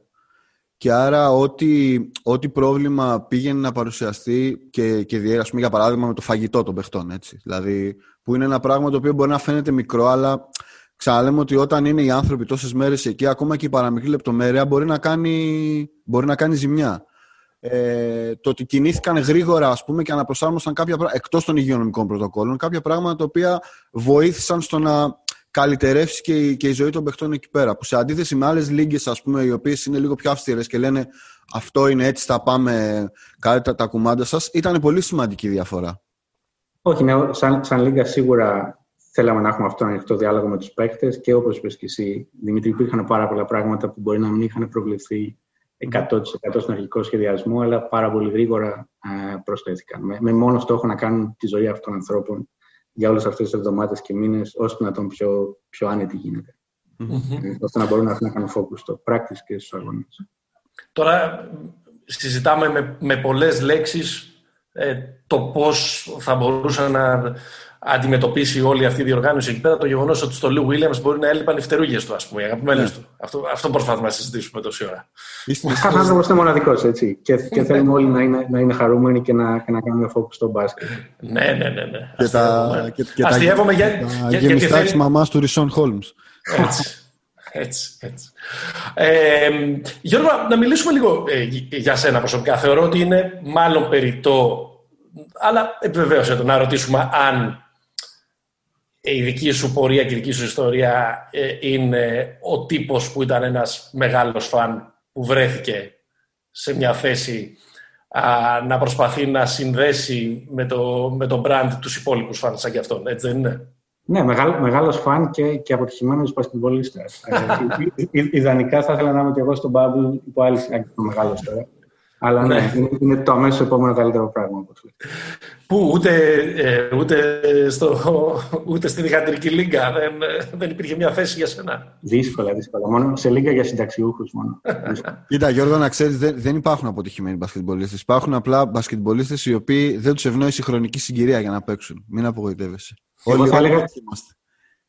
και άρα ό,τι, ό,τι πρόβλημα πήγαινε να παρουσιαστεί και, και διέ, πούμε, για παράδειγμα με το φαγητό των παιχτών, έτσι. Δηλαδή, που είναι ένα πράγμα το οποίο μπορεί να φαίνεται μικρό, αλλά ξαναλέμε ότι όταν είναι οι άνθρωποι τόσες μέρες εκεί, ακόμα και η παραμικρή λεπτομέρεια μπορεί να κάνει, μπορεί να κάνει ζημιά. Ε, το ότι κινήθηκαν γρήγορα ας πούμε, και αναπροσάρμοσαν κάποια πράγματα, εκτός των υγειονομικών πρωτοκόλων, κάποια πράγματα τα οποία βοήθησαν στο να καλυτερεύσει και η, και η ζωή των παιχτών εκεί πέρα. Που σε αντίθεση με άλλες λίγε, οι οποίες είναι λίγο πιο αυστηρές και λένε αυτό είναι έτσι, θα πάμε, κάνετε τα, τα κουμάντα σας, ήταν πολύ σημαντική διαφορά. Όχι, ναι, σαν, σαν λίγα σίγουρα θέλαμε να έχουμε αυτό το ανοιχτό διάλογο με τους παίχτες και όπως είπες και εσύ, Δημήτρη, υπήρχαν πάρα πολλά πράγματα που μπορεί να μην είχαν προβληθεί 100% στον αρχικό σχεδιασμό, αλλά πάρα πολύ γρήγορα ε, προσθέθηκαν. Με, με μόνο στόχο να κάνουν τη ζωή αυτών των ανθρώπων για όλες αυτές τις εβδομάδες και μήνες, όσο να τον πιο, πιο άνετη γίνεται. Mm-hmm. ώστε να μπορούν να κάνουν focus στο practice και στους αγώνες. Τώρα συζητάμε με, με πολλές λέξεις ε, το πώς θα μπορούσε να αντιμετωπίσει όλη αυτή η διοργάνωση εκεί πέρα το γεγονός ότι στο Λου Βίλιαμ μπορεί να έλειπαν οι φτερούγες του, ας πούμε, οι αγαπημένες ναι. του. Αυτό, αυτό προσπαθούμε να συζητήσουμε τόση ώρα. Αυτό άνθρωπο είναι μοναδικός, έτσι. Και, και θέλουμε όλοι να είναι, να είναι χαρούμενοι και να, και να κάνουμε φόκου στο μπάσκετ. ναι, ναι, ναι. ναι. Και τα, και, και Αστειεύομαι για. Για, για, για τη μαμάς του Ρισόν Χόλμς. Έτσι. Έτσι, έτσι. Ε, Γιώργο, να μιλήσουμε λίγο ε, για σένα προσωπικά. Θεωρώ ότι είναι μάλλον περιττό, αλλά επιβεβαίωσε το να ρωτήσουμε αν η δική σου πορεία και η δική σου ιστορία ε, είναι ο τύπος που ήταν ένας μεγάλος φαν που βρέθηκε σε μια θέση να προσπαθεί να συνδέσει με το, με το brand τους υπόλοιπους φαν σαν και αυτόν. Έτσι δεν είναι. Ναι, μεγάλο, μεγάλος φαν και, και αποτυχημένος πασκευολίστας. ε, ιδανικά θα ήθελα να είμαι και εγώ στον Bubble υπό άλλη συνέχεια μεγάλος τώρα. Αλλά ναι, ναι, είναι, είναι το αμέσως επόμενο καλύτερο πράγμα. Που ούτε, ε, ούτε, στο, ούτε στη διχατρική λίγα δεν, δεν υπήρχε μια θέση για σένα. Δύσκολα, δύσκολα. Μόνο σε λίγα για συνταξιούχους μόνο. Κοίτα, Γιώργο, να ξέρεις, δεν, δεν υπάρχουν αποτυχημένοι μπασκετμπολίστες. Υπάρχουν απλά μπασκετμπολίστες οι οποίοι δεν τους ευνοεί η χρονική συγκυρία για να παίξουν. Μην απογοητεύεσαι. Εγώ Όλοι θα έλεγα,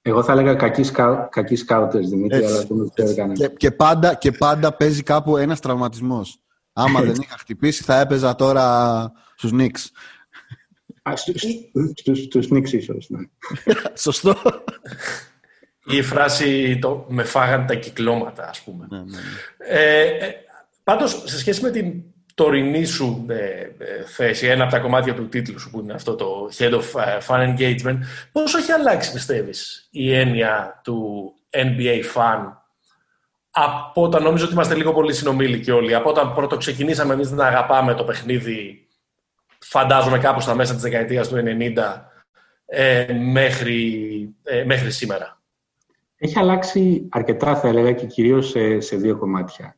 εγώ θα έλεγα κακοί, σκάου, σκάουτερ, Δημήτρη, αλλά δεν και, και, πάντα, και πάντα παίζει κάπου ένας τραυματισμός. Άμα δεν είχα χτυπήσει, θα έπαιζα τώρα στους Νίξ. Στους Νίξ ίσως, ναι. Σωστό. Η φράση το «με φάγαν τα κυκλώματα», ας πούμε. Ναι, ναι, ναι. Ε, ε, πάντως, σε σχέση με την τωρινή σου ε, ε, θέση, ένα από τα κομμάτια του τίτλου σου που είναι αυτό το Head of Fan Engagement, πώς έχει αλλάξει, πιστεύεις, η έννοια του NBA fan από όταν νομίζω ότι είμαστε λίγο πολύ συνομήλικοι όλοι, από όταν πρώτο ξεκινήσαμε εμείς να αγαπάμε το παιχνίδι, φαντάζομαι κάπου στα μέσα της δεκαετίας του 90, ε, μέχρι, ε, μέχρι σήμερα. Έχει αλλάξει αρκετά, θα έλεγα, και κυρίως σε, σε δύο κομμάτια.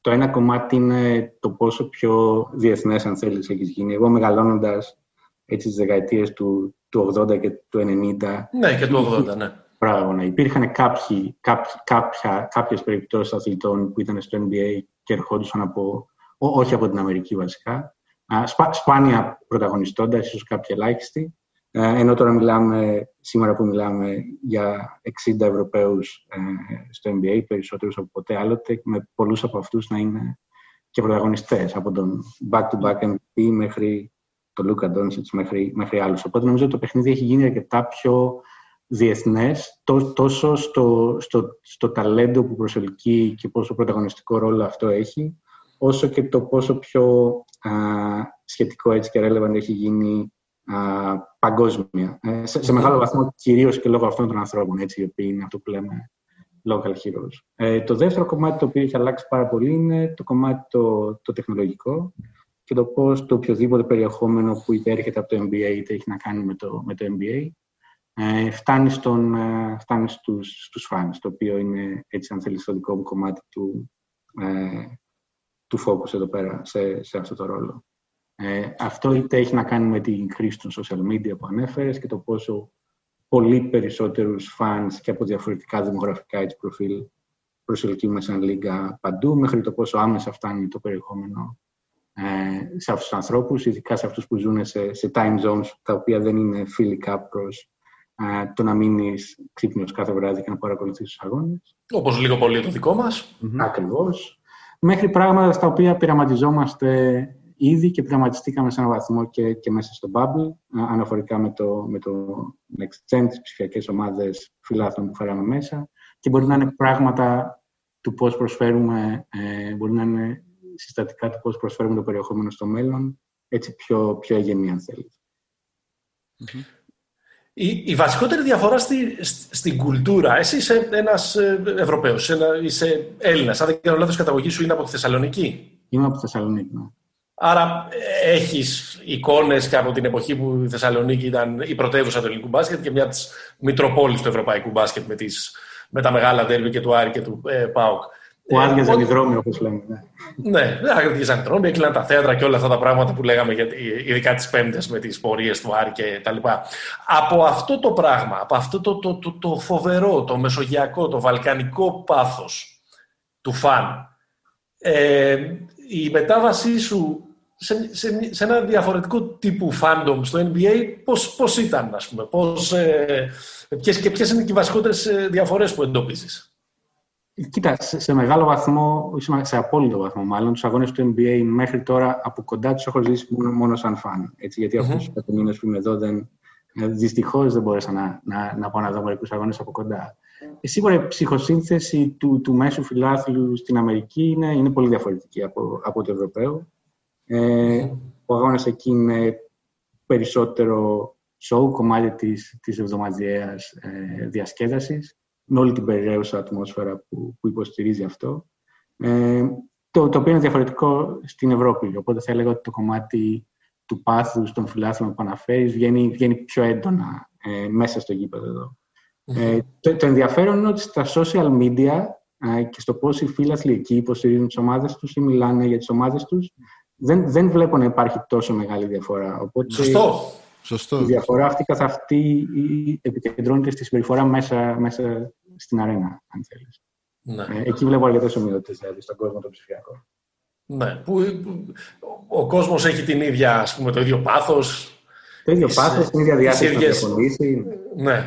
το ένα κομμάτι είναι το πόσο πιο διεθνές, αν θέλεις, έχεις γίνει. Εγώ μεγαλώνοντας έτσι τις δεκαετίες του, του 80 και του 90... Ναι, και του 80, ναι πράγμα. Υπήρχαν κάποιοι, κάποια, κάποιες περιπτώσεις αθλητών που ήταν στο NBA και ερχόντουσαν από, όχι από την Αμερική βασικά, σπα, σπάνια πρωταγωνιστώντας, ίσως κάποιοι ελάχιστοι, ε, ενώ τώρα μιλάμε, σήμερα που μιλάμε για 60 Ευρωπαίους ε, στο NBA, περισσότερους από ποτέ άλλοτε, με πολλούς από αυτούς να είναι και πρωταγωνιστές, από τον back-to-back MVP μέχρι τον Λούκα Ντόνσιτς μέχρι, μέχρι άλλους. Οπότε νομίζω ότι το παιχνίδι έχει γίνει αρκετά πιο διεθνές, τόσο στο, στο, στο ταλέντο που προσελκύει και πόσο πρωταγωνιστικό ρόλο αυτό έχει, όσο και το πόσο πιο α, σχετικό έτσι και relevant έχει γίνει α, παγκόσμια. Ε, σε, σε, μεγάλο βαθμό κυρίως και λόγω αυτών των ανθρώπων, έτσι, οι οποίοι είναι αυτό που λέμε local heroes. Ε, το δεύτερο κομμάτι το οποίο έχει αλλάξει πάρα πολύ είναι το κομμάτι το, το τεχνολογικό και το πώς το οποιοδήποτε περιεχόμενο που είτε έρχεται από το MBA είτε έχει να κάνει με το, με το MBA ε, φτάνεις, στον, ε, φτάνεις στους, στους fans, το οποίο είναι, έτσι αν θέλεις, το δικό μου κομμάτι του, ε, του focus εδώ πέρα, σε, σε αυτό το ρόλο. Ε, αυτό είτε έχει να κάνει με την χρήση των social media που ανέφερες και το πόσο πολύ περισσότερους fans και από διαφορετικά δημογραφικά έτσι, προφίλ προσελκύουμε σαν λίγα παντού, μέχρι το πόσο άμεσα φτάνει το περιεχόμενο ε, σε αυτούς τους ανθρώπους, ειδικά σε αυτούς που ζουν σε, σε time zones τα οποία δεν είναι φιλικά προς το να μείνεις ξύπνιος κάθε βράδυ και να παρακολουθεί τους αγώνες. Όπως λίγο πολύ το δικό μας. Ακριβώς. μέχρι πράγματα στα οποία πειραματιζόμαστε ήδη και πειραματιστήκαμε σε έναν βαθμό και, και μέσα στο Bubble, αναφορικά με το, με το Next Gen, τις ψηφιακές ομάδες φιλάθλων που φέραμε μέσα. Και μπορεί να είναι πράγματα του πώς προσφέρουμε, ε, μπορεί να είναι συστατικά του πώς προσφέρουμε το περιεχόμενο στο μέλλον, έτσι πιο, πιο εγγενή αν θέλετε. Η, η βασικότερη διαφορά στη, στην κουλτούρα, εσύ είσαι ένας ε, Ευρωπαίος, ένα, είσαι Έλληνας, αν δεν κάνω λάθος καταγωγή σου είναι από τη Θεσσαλονίκη; Είμαι από τη Θεσσαλονίκη, ναι. Άρα ε, έχεις εικόνες και από την εποχή που η Θεσσαλονίκη ήταν η πρωτεύουσα του ελληνικού μπάσκετ και μια της μητροπόλης του ευρωπαϊκού μπάσκετ με, τις, με τα μεγάλα τέρμι και του Άρη και του ε, ΠΑΟΚ. Που άδειαζαν οι δρόμοι, όπως λέμε. Ναι, ναι άδειαζαν οι δρόμοι, έκλειναν τα θέατρα και όλα αυτά τα πράγματα που λέγαμε, ειδικά τις Πέμπτες με τις πορείες του Άρη και τα λοιπά. Από αυτό το πράγμα, από αυτό το, το, το, το φοβερό, το μεσογειακό, το βαλκανικό πάθος του φαν, ε, η μετάβασή σου σε, σε, σε, ένα διαφορετικό τύπου fandom στο NBA, πώς, πώς ήταν, ας πούμε, πώς, ε, ποιες, και ποιες είναι και οι βασικότερες ε, διαφορές που εντοπίζεις; Κοίτα, σε, μεγάλο βαθμό, σε απόλυτο βαθμό μάλλον, τους αγώνες του NBA μέχρι τώρα από κοντά τους έχω ζήσει μόνο, μόνο σαν φαν. Έτσι, γιατί mm-hmm. αυτού του μήνες που είμαι εδώ δεν. Ε, Δυστυχώς δεν μπόρεσα να, να, να πάω να δω μερικούς αγώνες από κοντά. Ε, σίγουρα η ψυχοσύνθεση του, του μέσου φιλάθλου στην Αμερική είναι, είναι πολύ διαφορετική από, από το Ευρωπαίο. Ε, mm-hmm. Ο αγώνας εκεί είναι περισσότερο show, κομμάτι της, της εβδομαδιαίας ε, διασκέδασης με όλη την περιραίουσα ατμόσφαιρα που, που υποστηρίζει αυτό. Ε, το, το οποίο είναι διαφορετικό στην Ευρώπη. Οπότε θα έλεγα ότι το κομμάτι του πάθους των φιλάθλων που αναφέρεις βγαίνει, βγαίνει πιο έντονα ε, μέσα στο γήπεδο εδώ. Ε, το, το, ενδιαφέρον είναι ότι στα social media ε, και στο πώς οι φίλαθλοι εκεί υποστηρίζουν τις ομάδες τους ή μιλάνε για τις ομάδες τους, δεν, δεν βλέπω να υπάρχει τόσο μεγάλη διαφορά. Οπότε, Σωστό. Σωστό. Η διαφορά αυτή καθ' αυτή επικεντρώνεται στη συμπεριφορά μέσα, μέσα στην αρένα, αν θέλεις. Ναι. Ε, εκεί βλέπω αρκετές ομοιότητες δηλαδή στον κόσμο το ψηφιακό. Ναι, που ο κόσμος έχει την ίδια, ας πούμε, το ίδιο πάθος. Το ίδιο πάθος, την ίδια διάθεση να διαφωνήσει. Ναι.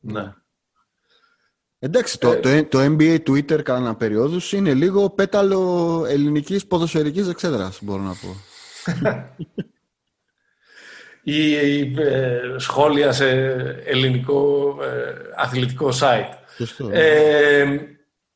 ναι. Εντάξει, το, ε, το, το NBA Twitter κατά περίοδους είναι λίγο πέταλο ελληνικής ποδοσφαιρικής εξέδρας, μπορώ να πω. ή ε, σχόλια σε ελληνικό ε, αθλητικό site. Ε,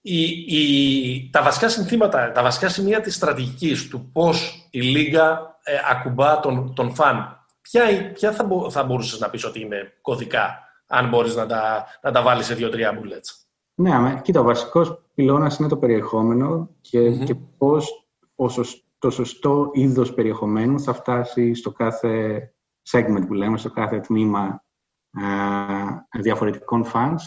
η, η, τα βασικά συνθήματα, τα βασικά σημεία της στρατηγικής του πώς η Λίγκα ε, ακουμπά τον, τον φαν, ποια, ποια θα, μπο, θα μπορούσες να πεις ότι είναι κωδικά, αν μπορείς να τα, να τα βάλεις σε δύο-τρία μπουλέτς; Ναι, κοίτα, ο βασικός πυλώνας είναι το περιεχόμενο και, mm-hmm. και πώς ο το σωστό είδος περιεχομένου θα φτάσει στο κάθε segment που λέμε, στο κάθε τμήμα ε, διαφορετικών fans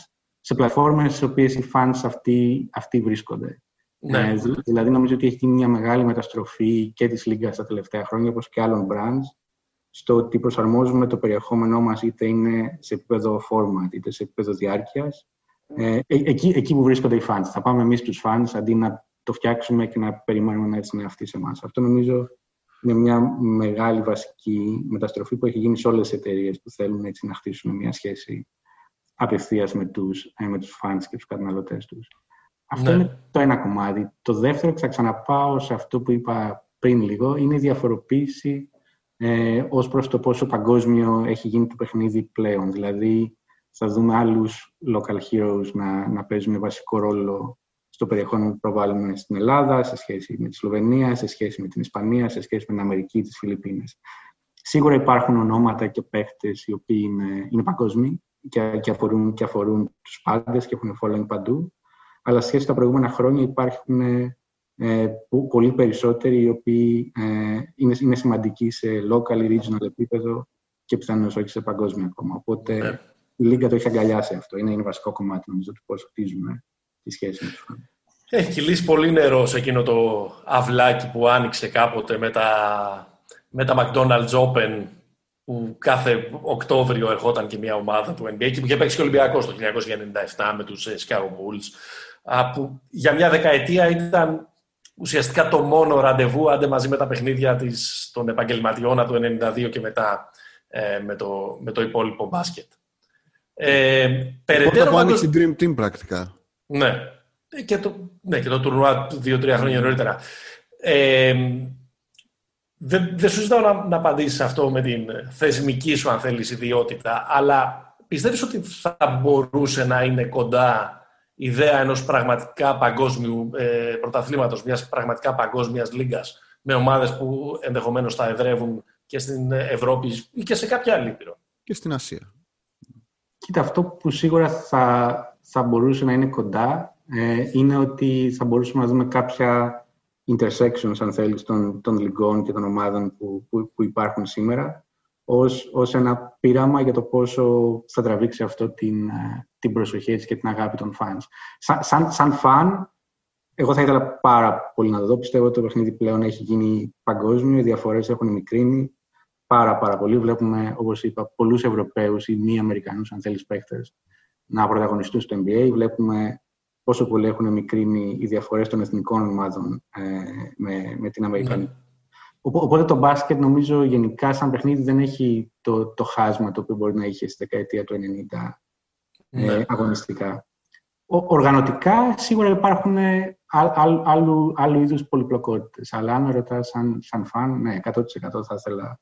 σε πλατφόρμες στις οποίες οι fans αυτοί, αυτοί βρίσκονται. Ναι. Ε, δηλαδή, νομίζω ότι έχει γίνει μια μεγάλη μεταστροφή και της Λίγκας τα τελευταία χρόνια, όπως και άλλων brands, στο ότι προσαρμόζουμε το περιεχόμενό μας είτε είναι σε επίπεδο format, είτε σε επίπεδο διάρκειας. Ε, ε εκεί, εκεί που βρίσκονται οι fans. Θα πάμε εμείς τους fans, αντί να το φτιάξουμε και να περιμένουμε να έρθουν αυτοί σε εμάς. Αυτό νομίζω είναι μια μεγάλη βασική μεταστροφή που έχει γίνει σε όλες τις εταιρείες που θέλουν έτσι να χτίσουν μια σχέση απευθείας με τους, ε, με τους fans και τους καταναλωτές τους. Αυτό ναι. είναι το ένα κομμάτι. Το δεύτερο, θα ξαναπάω σε αυτό που είπα πριν λίγο, είναι η διαφοροποίηση ε, ως προς το πόσο παγκόσμιο έχει γίνει το παιχνίδι πλέον. Δηλαδή, θα δούμε άλλους local heroes να, να παίζουν βασικό ρόλο στο περιεχόμενο που προβάλλουμε στην Ελλάδα, σε σχέση με τη Σλοβενία, σε σχέση με την Ισπανία, σε σχέση με την Αμερική, τις Φιλιππίνες. Σίγουρα υπάρχουν ονόματα και παίχτες οι οποίοι είναι, είναι παγκόσμιοι και, και, αφορούν, και αφορούν τους πάντες και έχουν following παντού. Αλλά σχέση με τα προηγούμενα χρόνια υπάρχουν ε, πολύ περισσότεροι οι οποίοι ε, είναι, είναι σημαντικοί σε local, regional επίπεδο και πιθανώς όχι σε παγκόσμιο ακόμα. Οπότε ναι. η Λίγκα το έχει αγκαλιάσει αυτό. Είναι, είναι βασικό κομμάτι νομίζω του πώς χτίζουμε τη σχέση με τους Έχει κυλήσει πολύ νερό σε εκείνο το αυλάκι που άνοιξε κάποτε με τα, με τα McDonald's Open που κάθε Οκτώβριο ερχόταν και μια ομάδα του NBA και που είχε παίξει και ο Ολυμπιακός το 1997 με τους ε, Chicago Bulls που για μια δεκαετία ήταν ουσιαστικά το μόνο ραντεβού άντε μαζί με τα παιχνίδια της, των επαγγελματιών από το 1992 και μετά ε, με, το, με το υπόλοιπο μπάσκετ. Ε, περαιτέρω... που άνοιξε Dream Team πρακτικά. Ναι. και το, ναι, και το τουρνουά δύο-τρία χρόνια νωρίτερα. Ε, δεν, δεν σου ζητάω να, να απαντήσεις αυτό με την θεσμική σου, αν θέλεις, ιδιότητα, αλλά πιστεύεις ότι θα μπορούσε να είναι κοντά η ιδέα ενός πραγματικά παγκόσμιου ε, πρωταθλήματος, μιας πραγματικά παγκόσμιας λίγκας, με ομάδες που ενδεχομένως θα εδρεύουν και στην Ευρώπη ή και σε κάποια άλλη ήπειρο; Και στην Ασία. Κοίτα, αυτό που σίγουρα θα, θα μπορούσε να είναι κοντά ε, είναι ότι θα μπορούσαμε να δούμε κάποια intersections, αν θέλεις, των, των λιγκών και των ομάδων που, που, που υπάρχουν σήμερα ως, ως ένα πείραμα για το πόσο θα τραβήξει αυτό την, ε, την προσοχή και την αγάπη των fans. Σαν, σαν, σαν φαν, εγώ θα ήθελα πάρα πολύ να το δω. Πιστεύω ότι το παιχνίδι πλέον έχει γίνει παγκόσμιο, οι διαφορές έχουν μικρύνει πάρα, πάρα πολύ. Βλέπουμε, όπως είπα, πολλούς Ευρωπαίους ή μη Αμερικανούς, αν θέλεις, παίχτες να πρωταγωνιστούν στο NBA. Βλέπουμε πόσο πολύ έχουν μικρύνει οι διαφορές των εθνικών ομάδων ε, με, με την Αμερικανική. Ναι. Οπότε το μπάσκετ νομίζω γενικά σαν παιχνίδι δεν έχει το, το χάσμα το οποίο μπορεί να είχε στη δεκαετία του 90 ε, ναι. αγωνιστικά. Ο, οργανωτικά σίγουρα υπάρχουν ε, άλλου, άλλου, άλλου είδους πολυπλοκότητες. Αλλά αν ρωτάς σαν, σαν φαν, ναι, 100% θα ήθελα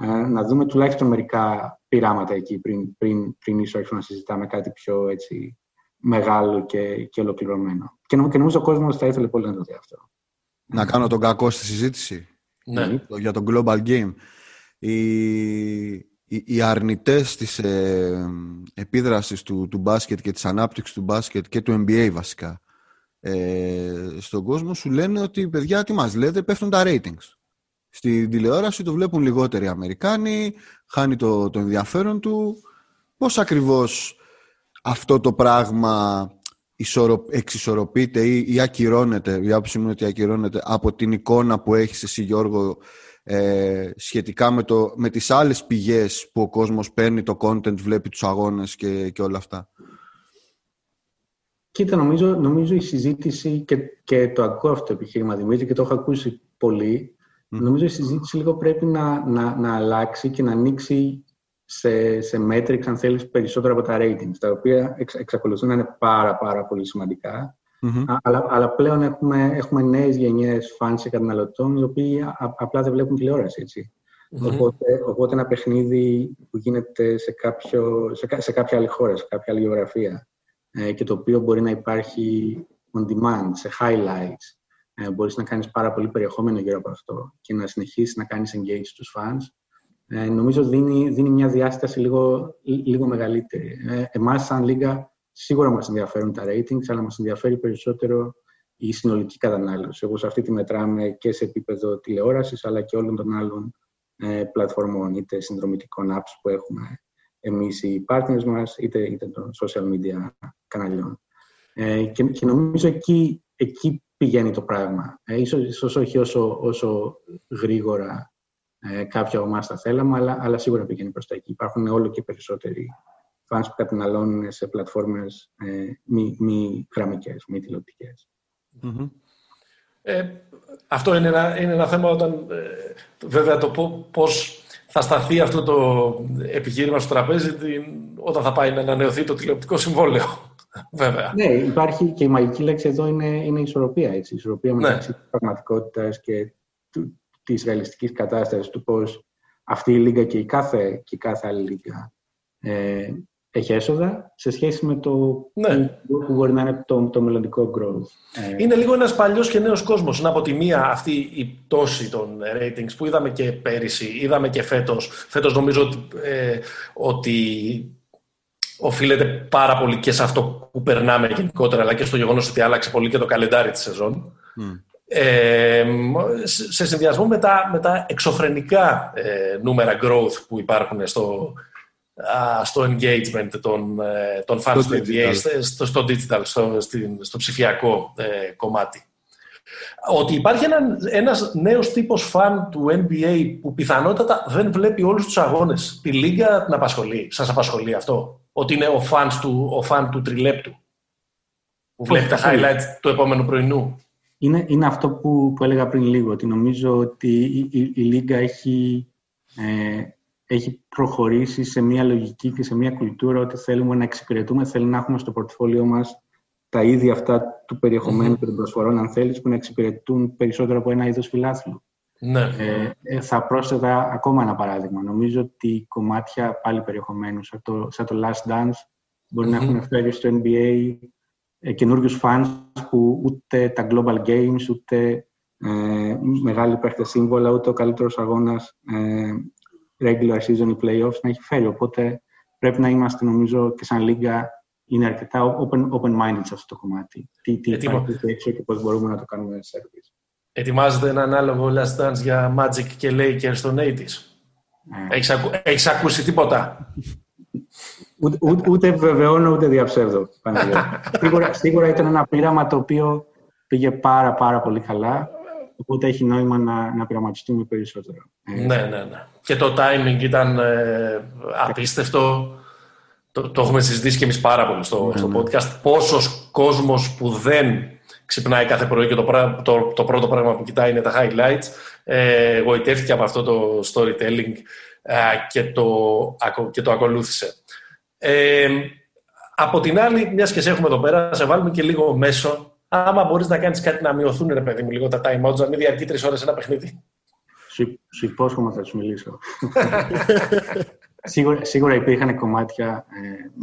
ε, να δούμε τουλάχιστον μερικά πειράματα εκεί πριν, πριν, πριν ίσως να συζητάμε κάτι πιο έτσι, μεγάλο και, και ολοκληρωμένο. Και, και νομίζω ο κόσμος θα ήθελε πολύ να το δει αυτό. Να κάνω τον κακό στη συζήτηση; Ναι. για το Global Game. Οι, οι, οι αρνητές της ε, επίδρασης του, του μπάσκετ και της ανάπτυξης του μπάσκετ και του NBA βασικά ε, στον κόσμο σου λένε ότι παιδιά τι μας λέτε πέφτουν τα ratings. Στην τηλεόραση το βλέπουν λιγότεροι Αμερικάνοι, χάνει το, το ενδιαφέρον του. Πώς ακριβώς αυτό το πράγμα εξισορροπείται ή, ή ακυρώνεται, η άποψή μου είναι ότι ακυρώνεται από την εικόνα που έχεις εσύ Γιώργο ε, σχετικά με, το, με τις άλλες πηγές που ο κόσμος παίρνει το content, βλέπει τους αγώνες και, και όλα αυτά. Κοίτα, νομίζω, νομίζω η συζήτηση και, και το ακούω αυτό το επιχείρημα Δημήτρη και το έχω ακούσει πολύ. Νομίζω η συζήτηση λίγο πρέπει να, να, να αλλάξει και να ανοίξει σε, σε metrics, αν θέλεις, περισσότερο από τα ratings, τα οποία εξ, εξακολουθούν να είναι πάρα, πάρα πολύ αλλά, αλλά πλέον έχουμε, έχουμε νέες γενιές fans και καταναλωτών, οι οποίοι απλά δεν βλέπουν τηλεόραση, Οπότε, οπότε ένα παιχνίδι που γίνεται σε, κάποιο, σε, σε κάποια άλλη χώρα, σε κάποια άλλη γεωγραφία ε, και το οποίο μπορεί να υπάρχει on demand, σε highlights, ε, μπορείς να κάνεις πάρα πολύ περιεχόμενο γύρω από αυτό και να συνεχίσεις να κάνεις engage στους fans, ε, νομίζω δίνει, δίνει μια διάσταση λίγο, λίγο μεγαλύτερη. Ε, εμάς, σαν Λίγκα, σίγουρα μας ενδιαφέρουν τα ratings, αλλά μας ενδιαφέρει περισσότερο η συνολική κατανάλωση. Όπως αυτή τη μετράμε και σε επίπεδο τηλεόρασης, αλλά και όλων των άλλων ε, πλατφορμών, είτε συνδρομητικών apps που έχουμε εμείς οι partners μας, είτε, είτε των social media καναλιών. Ε, και, και νομίζω εκεί, εκεί πηγαίνει το πράγμα. Ε, ίσως, ίσως όχι όσο, όσο γρήγορα ε, κάποια από εμά θα θέλαμε, αλλά, αλλά σίγουρα πηγαίνει προς τα εκεί. Υπάρχουν όλο και περισσότεροι fans που καταναλώνουν σε πλατφόρμες ε, μη, μη γραμμικές, μη τηλεοπτικες Ε, αυτό είναι ένα, είναι ένα θέμα όταν, ε, βέβαια, το πώς θα σταθεί αυτό το επιχείρημα στο τραπέζι όταν θα πάει να ανανεωθεί το τηλεοπτικό συμβόλαιο. Βέβαια. Ναι, υπάρχει και η μαγική λέξη εδώ είναι, είναι η ισορροπία. Έτσι. Η ισορροπία ναι. μεταξύ της πραγματικότητας και του, της ρεαλιστικής κατάστασης του πώς αυτή η λίγα και η κάθε, και η κάθε άλλη λίγα ε, έχει έσοδα σε σχέση με το ναι. που, μπορεί να είναι το, το μελλοντικό growth. Ε, είναι λίγο ένας παλιός και νέος κόσμος. Είναι από τη μία αυτή η πτώση των ratings που είδαμε και πέρυσι, είδαμε και φέτος. Φέτος νομίζω ότι, ε, ότι οφείλεται πάρα πολύ και σε αυτό που περνάμε γενικότερα, αλλά και στο γεγονός ότι άλλαξε πολύ και το καλεντάρι της σεζόν. Mm ε, σε συνδυασμό με τα, με τα εξωφρενικά ε, νούμερα growth που υπάρχουν στο, στο engagement των, ε, των fans του NBA, στο, στο digital, στο, στο ψηφιακό ε, κομμάτι. Ότι υπάρχει ένα, ένας νέος τύπος φαν του NBA που πιθανότατα δεν βλέπει όλους τους αγώνες. Τη Λίγκα την απασχολεί. Σας απασχολεί αυτό; Ότι είναι ο φαν του, ο φαν του τριλέπτου; Που βλέπει τα highlights του επόμενου πρωινού; Είναι, είναι αυτό που, που έλεγα πριν λίγο, ότι νομίζω ότι η, η, η Λίγκα έχει, ε, έχει προχωρήσει σε μια λογική και σε μια κουλτούρα ότι θέλουμε να εξυπηρετούμε, θέλουμε να έχουμε στο πορτφόλιό μας τα ίδια αυτά του περιεχομένου και των προσφορών, αν θέλεις, που να εξυπηρετούν περισσότερο από ένα είδος φιλάθλου. Ναι. Ε, ε, θα πρόσθετα ακόμα ένα παράδειγμα. Νομίζω ότι κομμάτια πάλι περιεχομένου, σαν το, σαν το Last Dance, μπορει να έχουν φέρει στο NBA ε, καινούριους fans που ούτε τα Global Games, ούτε ε, μεγάλη παίχτε σύμβολα, ούτε ο καλύτερος αγώνας ε, regular season ή playoffs να έχει φέρει. Οπότε πρέπει να είμαστε, νομίζω, και σαν λίγα είναι αρκετά open, open-minded σε αυτό το κομμάτι. Τι, τι υπάρχει έξω και πώς μπορούμε να το κάνουμε service. Ετοιμάζεται ένα ανάλογο Last Dance για Magic και Lakers στον 80's. Ναι. Έχεις, ακου... Έχεις ακούσει τίποτα; Ούτε, ούτε, ούτε βεβαιώνω ούτε διαψεύδω. σίγουρα, σίγουρα ήταν ένα πείραμα το οποίο πήγε πάρα πάρα πολύ καλά. Οπότε έχει νόημα να, να πειραματιστούμε περισσότερο. Ναι, ναι, ναι. Και το timing ήταν ε, απίστευτο. Το, το έχουμε συζητήσει και εμείς πάρα πολύ στο, ναι, στο ναι. podcast. Πόσος κόσμος που δεν ξυπνάει κάθε πρωί και το, το, το πρώτο πράγμα που κοιτάει είναι τα highlights. Ε, εγωιτεύτηκε από αυτό το storytelling ε, και, το, και το ακολούθησε. Ε, από την άλλη, μιας και σε έχουμε εδώ πέρα, σε βάλουμε και λίγο μέσο. Άμα μπορείς να κάνεις κάτι να μειωθούν, ρε παιδί μου, λίγο τα time outs, να μην διαρκεί τρεις ώρες ένα παιχνίδι. Σου υπόσχομαι θα σου μιλήσω. σίγουρα, σίγουρα υπήρχαν κομμάτια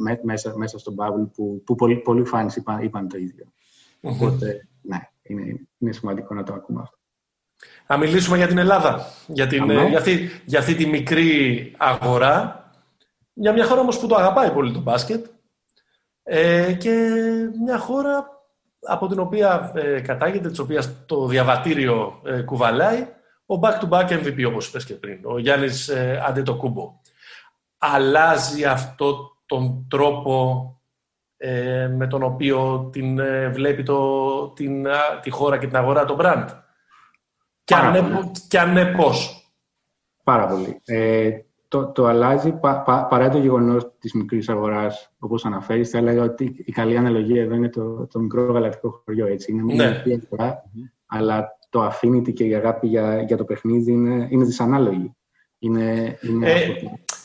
ε, μέσα, μέσα στον Bubble που, που πολλοί, πολλοί fans είπαν, είπαν το ίδιο. Οπότε, ναι, είναι, είναι σημαντικό να το ακούμε αυτό. Να μιλήσουμε για την Ελλάδα, για, την, ε, για, αυτή, για αυτή τη μικρή αγορά. Για μια χώρα όμως που το αγαπάει πολύ το μπάσκετ ε, και μια χώρα από την οποία ε, κατάγεται, της οποίας το διαβατήριο ε, κουβαλάει ο back-to-back MVP, όπως είπες και πριν, ο Γιάννης ε, Αντετοκούμπο. Αλλάζει αυτό τον τρόπο ε, με τον οποίο την ε, βλέπει το, την, τη χώρα και την αγορά, το brand. Και αν, ναι, και αν ναι, πώς. Πάρα πολύ. Ε, το, το αλλάζει πα, πα, παρά το γεγονός της μικρής αγοράς, όπως αναφέρεις, θα έλεγα ότι η καλή αναλογία εδώ είναι το, το μικρό γαλακτικό χωριό. Έτσι. Είναι μια ναι. αγορά, αλλά το affinity και η αγάπη για, για το παιχνίδι είναι, είναι δυσανάλογη. Είναι, είναι ε,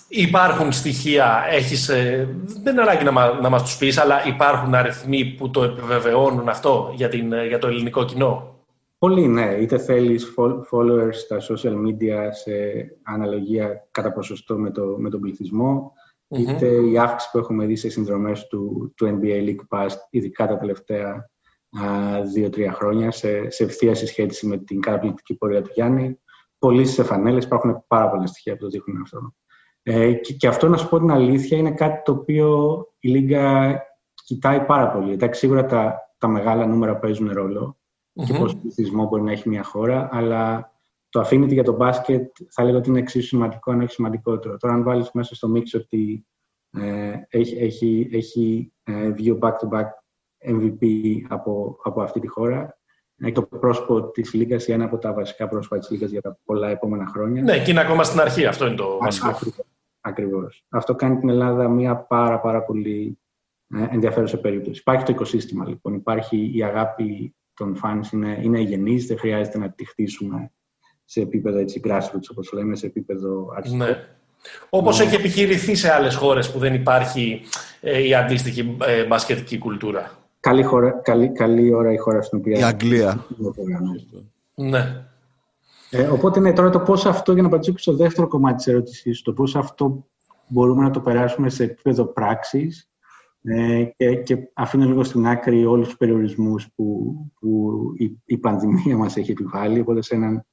υπάρχουν στοιχεία, έχεις, ε, δεν είναι ανάγκη να, μα, να μας τους πεις, αλλά υπάρχουν αριθμοί που το επιβεβαιώνουν αυτό για, την, ε, για το ελληνικό κοινό; Πολύ, ναι. Είτε θέλεις followers στα social media σε αναλογία κατά ποσοστό με, το, με τον πληθυσμο είτε η αύξηση που έχουμε δει σε συνδρομές του, του NBA League Pass, ειδικά τα τελευταία δύο-τρία χρόνια σε, σε ευθεία συσχέτιση με την καταπληκτική πορεία του Γιάννη. Πωλήσει σε φανέλες, υπάρχουν πάρα πολλά στοιχεία που το δείχνουν αυτό. Ε, και, και, αυτό, να σου πω την αλήθεια, είναι κάτι το οποίο η Λίγκα κοιτάει πάρα πολύ. Εντάξει, σίγουρα τα, τα μεγάλα νούμερα παίζουν ρόλο mm-hmm. και πόσο πληθυσμό μπορεί να έχει μια χώρα, αλλά το affinity για το μπάσκετ θα λέγω ότι είναι εξίσου σημαντικό, αν έχει σημαντικότερο. Τώρα, αν βάλεις μέσα στο μίξ ότι ε, έχει, έχει, έχει ε, δύο back-to-back MVP από, από αυτή τη χώρα. Είναι το πρόσωπο της Λίγκα ή ένα από τα βασικά πρόσωπα της Λίγκα για τα πολλά επόμενα χρόνια. Ναι, και είναι ακόμα στην αρχή. Αυτό είναι το βασικό. Ακριβώς. Αυτό κάνει την Ελλάδα μια πάρα, πάρα πολύ ε, ενδιαφέρουσα περίπτωση. Υπάρχει το οικοσύστημα λοιπόν. Υπάρχει η αγάπη των fans, είναι, είναι εγενή, δεν χρειάζεται να τη χτίσουμε σε επίπεδο έτσι, grassroots, όπως λέμε, σε επίπεδο αρχικό. Ναι. Όπως ναι. έχει επιχειρηθεί σε άλλες χώρες που δεν υπάρχει ε, η αντίστοιχη ε, μπασκετική κουλτούρα καλή, χώρα, καλή, καλή ώρα η χώρα στην οποία... Η Αγγλία. Ναι. Ε, οπότε ναι, τώρα το πώς αυτό, για να απαντήσω στο δεύτερο κομμάτι της ερώτησής, το πώς αυτό μπορούμε να το περάσουμε σε επίπεδο πράξης ε, και, και αφήνω λίγο στην άκρη όλους τους περιορισμούς που, που η, η πανδημία μας έχει επιβάλει, οπότε σε έναν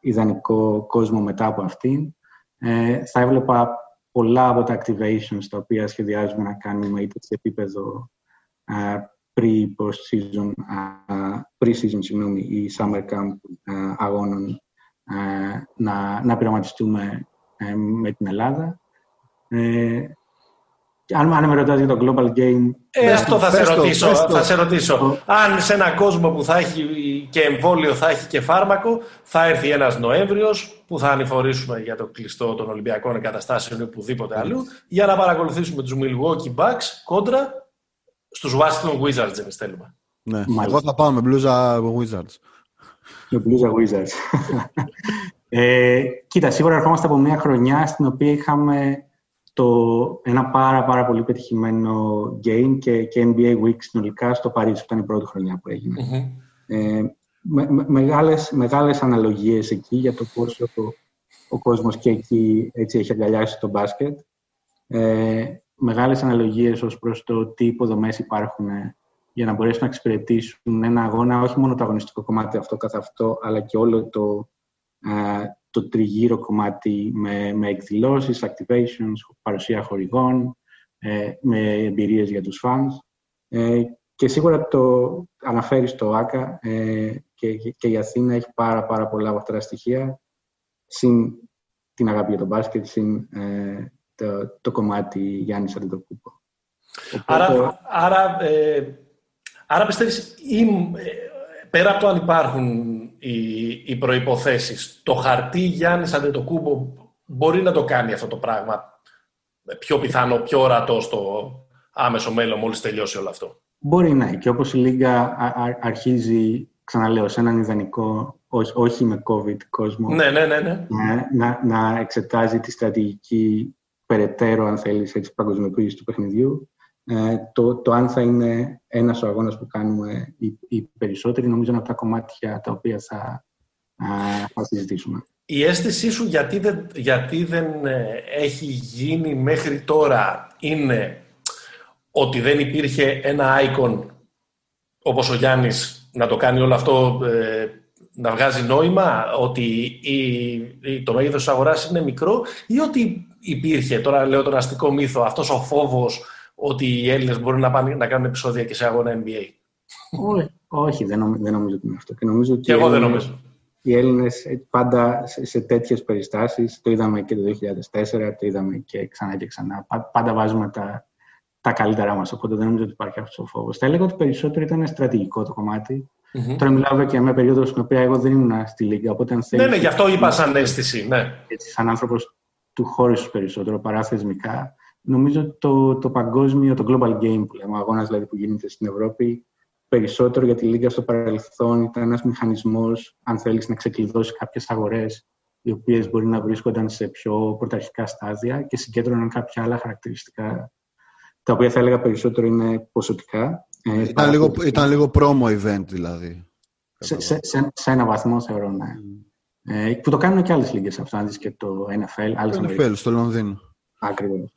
ιδανικό κόσμο μετά από αυτήν. Ε, θα έβλεπα πολλά από τα activations τα οποία σχεδιάζουμε να κάνουμε είτε σε επίπεδο pre-season, pre-season συγγνώμη, ή summer camp αγώνων να, να πειραματιστούμε ε, με την Ελλάδα. Ε, αν, αν με ρωτάς για το Global Game... Ε, αυτό θα, σε ρωτήσω, θα σε ρωτήσω. Αν σε έναν κόσμο που θα έχει και εμβόλιο, θα έχει και φάρμακο, θα έρθει ένας Νοέμβριος που θα ανηφορήσουμε για το κλειστό των Ολυμπιακών εγκαταστάσεων ή οπουδήποτε αλλού για να παρακολουθήσουμε τους Milwaukee Bucks κόντρα στους Washington Wizards εμείς θέλουμε. Ναι. Εγώ θα πάω με μπλούζα Wizards. Με μπλούζα Wizards. ε, κοίτα, σίγουρα ερχόμαστε από μια χρονιά στην οποία είχαμε το, ένα πάρα, πάρα πολύ πετυχημένο game και, και NBA Week συνολικά στο Παρίσι, που ήταν η πρώτη χρονιά που έγινε. Mm-hmm. Ε, με, με, μεγάλες, μεγάλες αναλογίες εκεί για το πόσο το, ο κόσμος και εκεί έτσι έχει αγκαλιάσει το μπάσκετ. Ε, μεγάλες αναλογίες ως προς το τι υποδομές υπάρχουν για να μπορέσουν να εξυπηρετήσουν ένα αγώνα, όχι μόνο το αγωνιστικό κομμάτι αυτό καθ' αυτό, αλλά και όλο το, το τριγύρο κομμάτι με, με εκδηλώσεις, activations, παρουσία χορηγών, ε, με εμπειρίες για τους fans. Ε, και σίγουρα το αναφέρεις στο ΆΚΑ ε, και, και, η Αθήνα έχει πάρα, πάρα πολλά από αυτά τα στοιχεία, συν την αγάπη για τον μπάσκετ, συν ε, το, το κομμάτι Γιάννης Αντιτοκούπο. Άρα, άρα, ε, άρα πιστεύεις, πέρα από το αν υπάρχουν οι, οι προϋποθέσεις, το χαρτί Γιάννης Αντιτοκούπο μπορεί να το κάνει αυτό το πράγμα πιο πιθανό, πιο ορατό στο άμεσο μέλλον μόλις τελειώσει όλο αυτό. Μπορεί να. Και όπως η Λίγκα αρχίζει, ξαναλέω, σε έναν ιδανικό, όχι με COVID κόσμο, ναι, ναι, ναι, ναι. Να, να εξετάζει τη στρατηγική περαιτέρω, αν θέλεις, έτσι, παγκοσμιοποίηση του παιχνιδιού. Ε, το, το αν θα είναι ένας ο αγώνας που κάνουμε οι, οι περισσότεροι, νομίζω είναι από τα κομμάτια τα οποία θα, θα συζητήσουμε. Η αίσθησή σου γιατί δεν, γιατί δεν ε, έχει γίνει μέχρι τώρα είναι ότι δεν υπήρχε ένα icon όπως ο Γιάννης να το κάνει όλο αυτό ε, να βγάζει νόημα, ότι η, το μέγεθος της αγοράς είναι μικρό ή ότι υπήρχε, τώρα λέω τον αστικό μύθο, αυτός ο φόβος ότι οι Έλληνες μπορούν να, πάνε, να κάνουν επεισόδια και σε αγώνα NBA. Όχι, όχι δεν, νομίζω, δεν νομίζω ότι είναι αυτό. Και, νομίζω ότι και εγώ δεν νομίζω. Οι Έλληνες πάντα σε, σε τέτοιες περιστάσεις, το είδαμε και το 2004, το είδαμε και ξανά και ξανά, πάντα βάζουμε τα, τα καλύτερά μας. Οπότε δεν νομίζω ότι υπάρχει αυτός ο φόβος. Θα έλεγα ότι περισσότερο ήταν στρατηγικό το κομμάτι. Mm-hmm. Τώρα μιλάω και μια περίοδο στην οποία εγώ δεν ήμουν στη Λίγκα. Οπότε αν θέλεις, ναι, ναι, γι' αυτό είπα σαν αίσθηση. Ναι. Έτσι, σαν άνθρωπος του χώρου περισσότερο παρά θεσμικά, νομίζω το, το παγκόσμιο, το global game που λέμε, ο αγώνας δηλαδή που γίνεται στην Ευρώπη, περισσότερο για τη Λίγκα στο παρελθόν ήταν ένας μηχανισμός, αν θέλεις, να ξεκλειδώσει κάποιες αγορές οι οποίες μπορεί να βρίσκονταν σε πιο πρωταρχικά στάδια και συγκέντρωναν κάποια άλλα χαρακτηριστικά τα οποία θα έλεγα περισσότερο είναι ποσοτικά. Ε, ήταν, λίγο, ήταν λίγο promo event δηλαδή. Σε, σε, σε, σε ένα βαθμό θεωρώ, ναι. Mm. Ε, που το κάνουν και άλλες λίγες αυτό, και το NFL. Άλλες το NFL, στο Λονδίνο. Ακριβώς.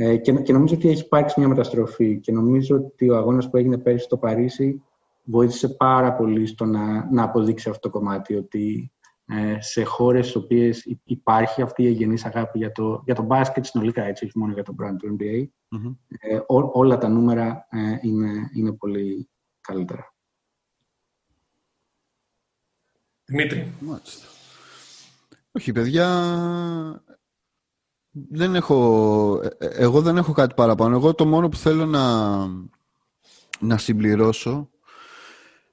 Ε, και, και νομίζω ότι έχει υπάρξει μια μεταστροφή και νομίζω ότι ο αγώνας που έγινε πέρυσι στο Παρίσι βοήθησε πάρα πολύ στο να, να αποδείξει αυτό το κομμάτι ότι ε, σε χώρες στις οποίες υπάρχει αυτή η εγγενής αγάπη για το, για το μπάσκετ συνολικά, έτσι, όχι μόνο για το brand του NBA, ε, όλα τα νούμερα ε, είναι, είναι πολύ καλύτερα. Δημήτρη. Όχι, παιδιά, δεν έχω, εγώ δεν έχω κάτι παραπάνω. Εγώ το μόνο που θέλω να, να συμπληρώσω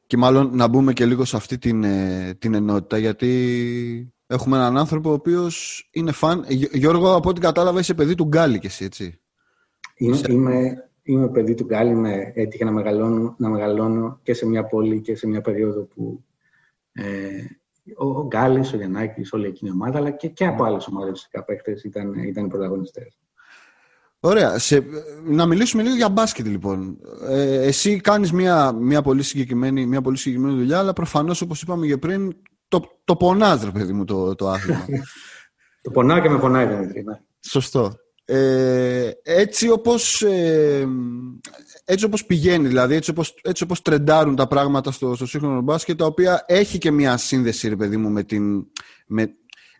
και μάλλον να μπούμε και λίγο σε αυτή την, ε, την ενότητα, γιατί έχουμε έναν άνθρωπο ο οποίος είναι φαν. Γιώργο, από ό,τι κατάλαβα, είσαι παιδί του Γκάλι και εσύ, έτσι. Είμαι, είμαι, είμαι παιδί του Γκάλι, με έτυχε να μεγαλώνω, να μεγαλώνω και σε μια πόλη και σε μια περίοδο που ε, ο, ο Γκάλης, ο Γιαννάκης, όλη εκείνη η ομάδα, αλλά και, και από άλλες ομάδες φυσικά παίκτες ήταν, ήταν οι πρωταγωνιστές. Ωραία. Σε, να μιλήσουμε λίγο για μπάσκετ λοιπόν. Ε, εσύ κάνεις μια, μια, πολύ συγκεκριμένη, μια πολύ συγκεκριμένη δουλειά, αλλά προφανώς όπως είπαμε και πριν, το, το πονάς ρε παιδί μου το, το άθλημα. το πονάω και με πονάει Δημήτρη. Ναι. Σωστό. Ε, έτσι όπως ε, έτσι όπως πηγαίνει δηλαδή έτσι όπως, έτσι όπως τρεντάρουν τα πράγματα στο, στο σύγχρονο μπάσκετ τα οποία έχει και μια σύνδεση ρε παιδί μου με την με,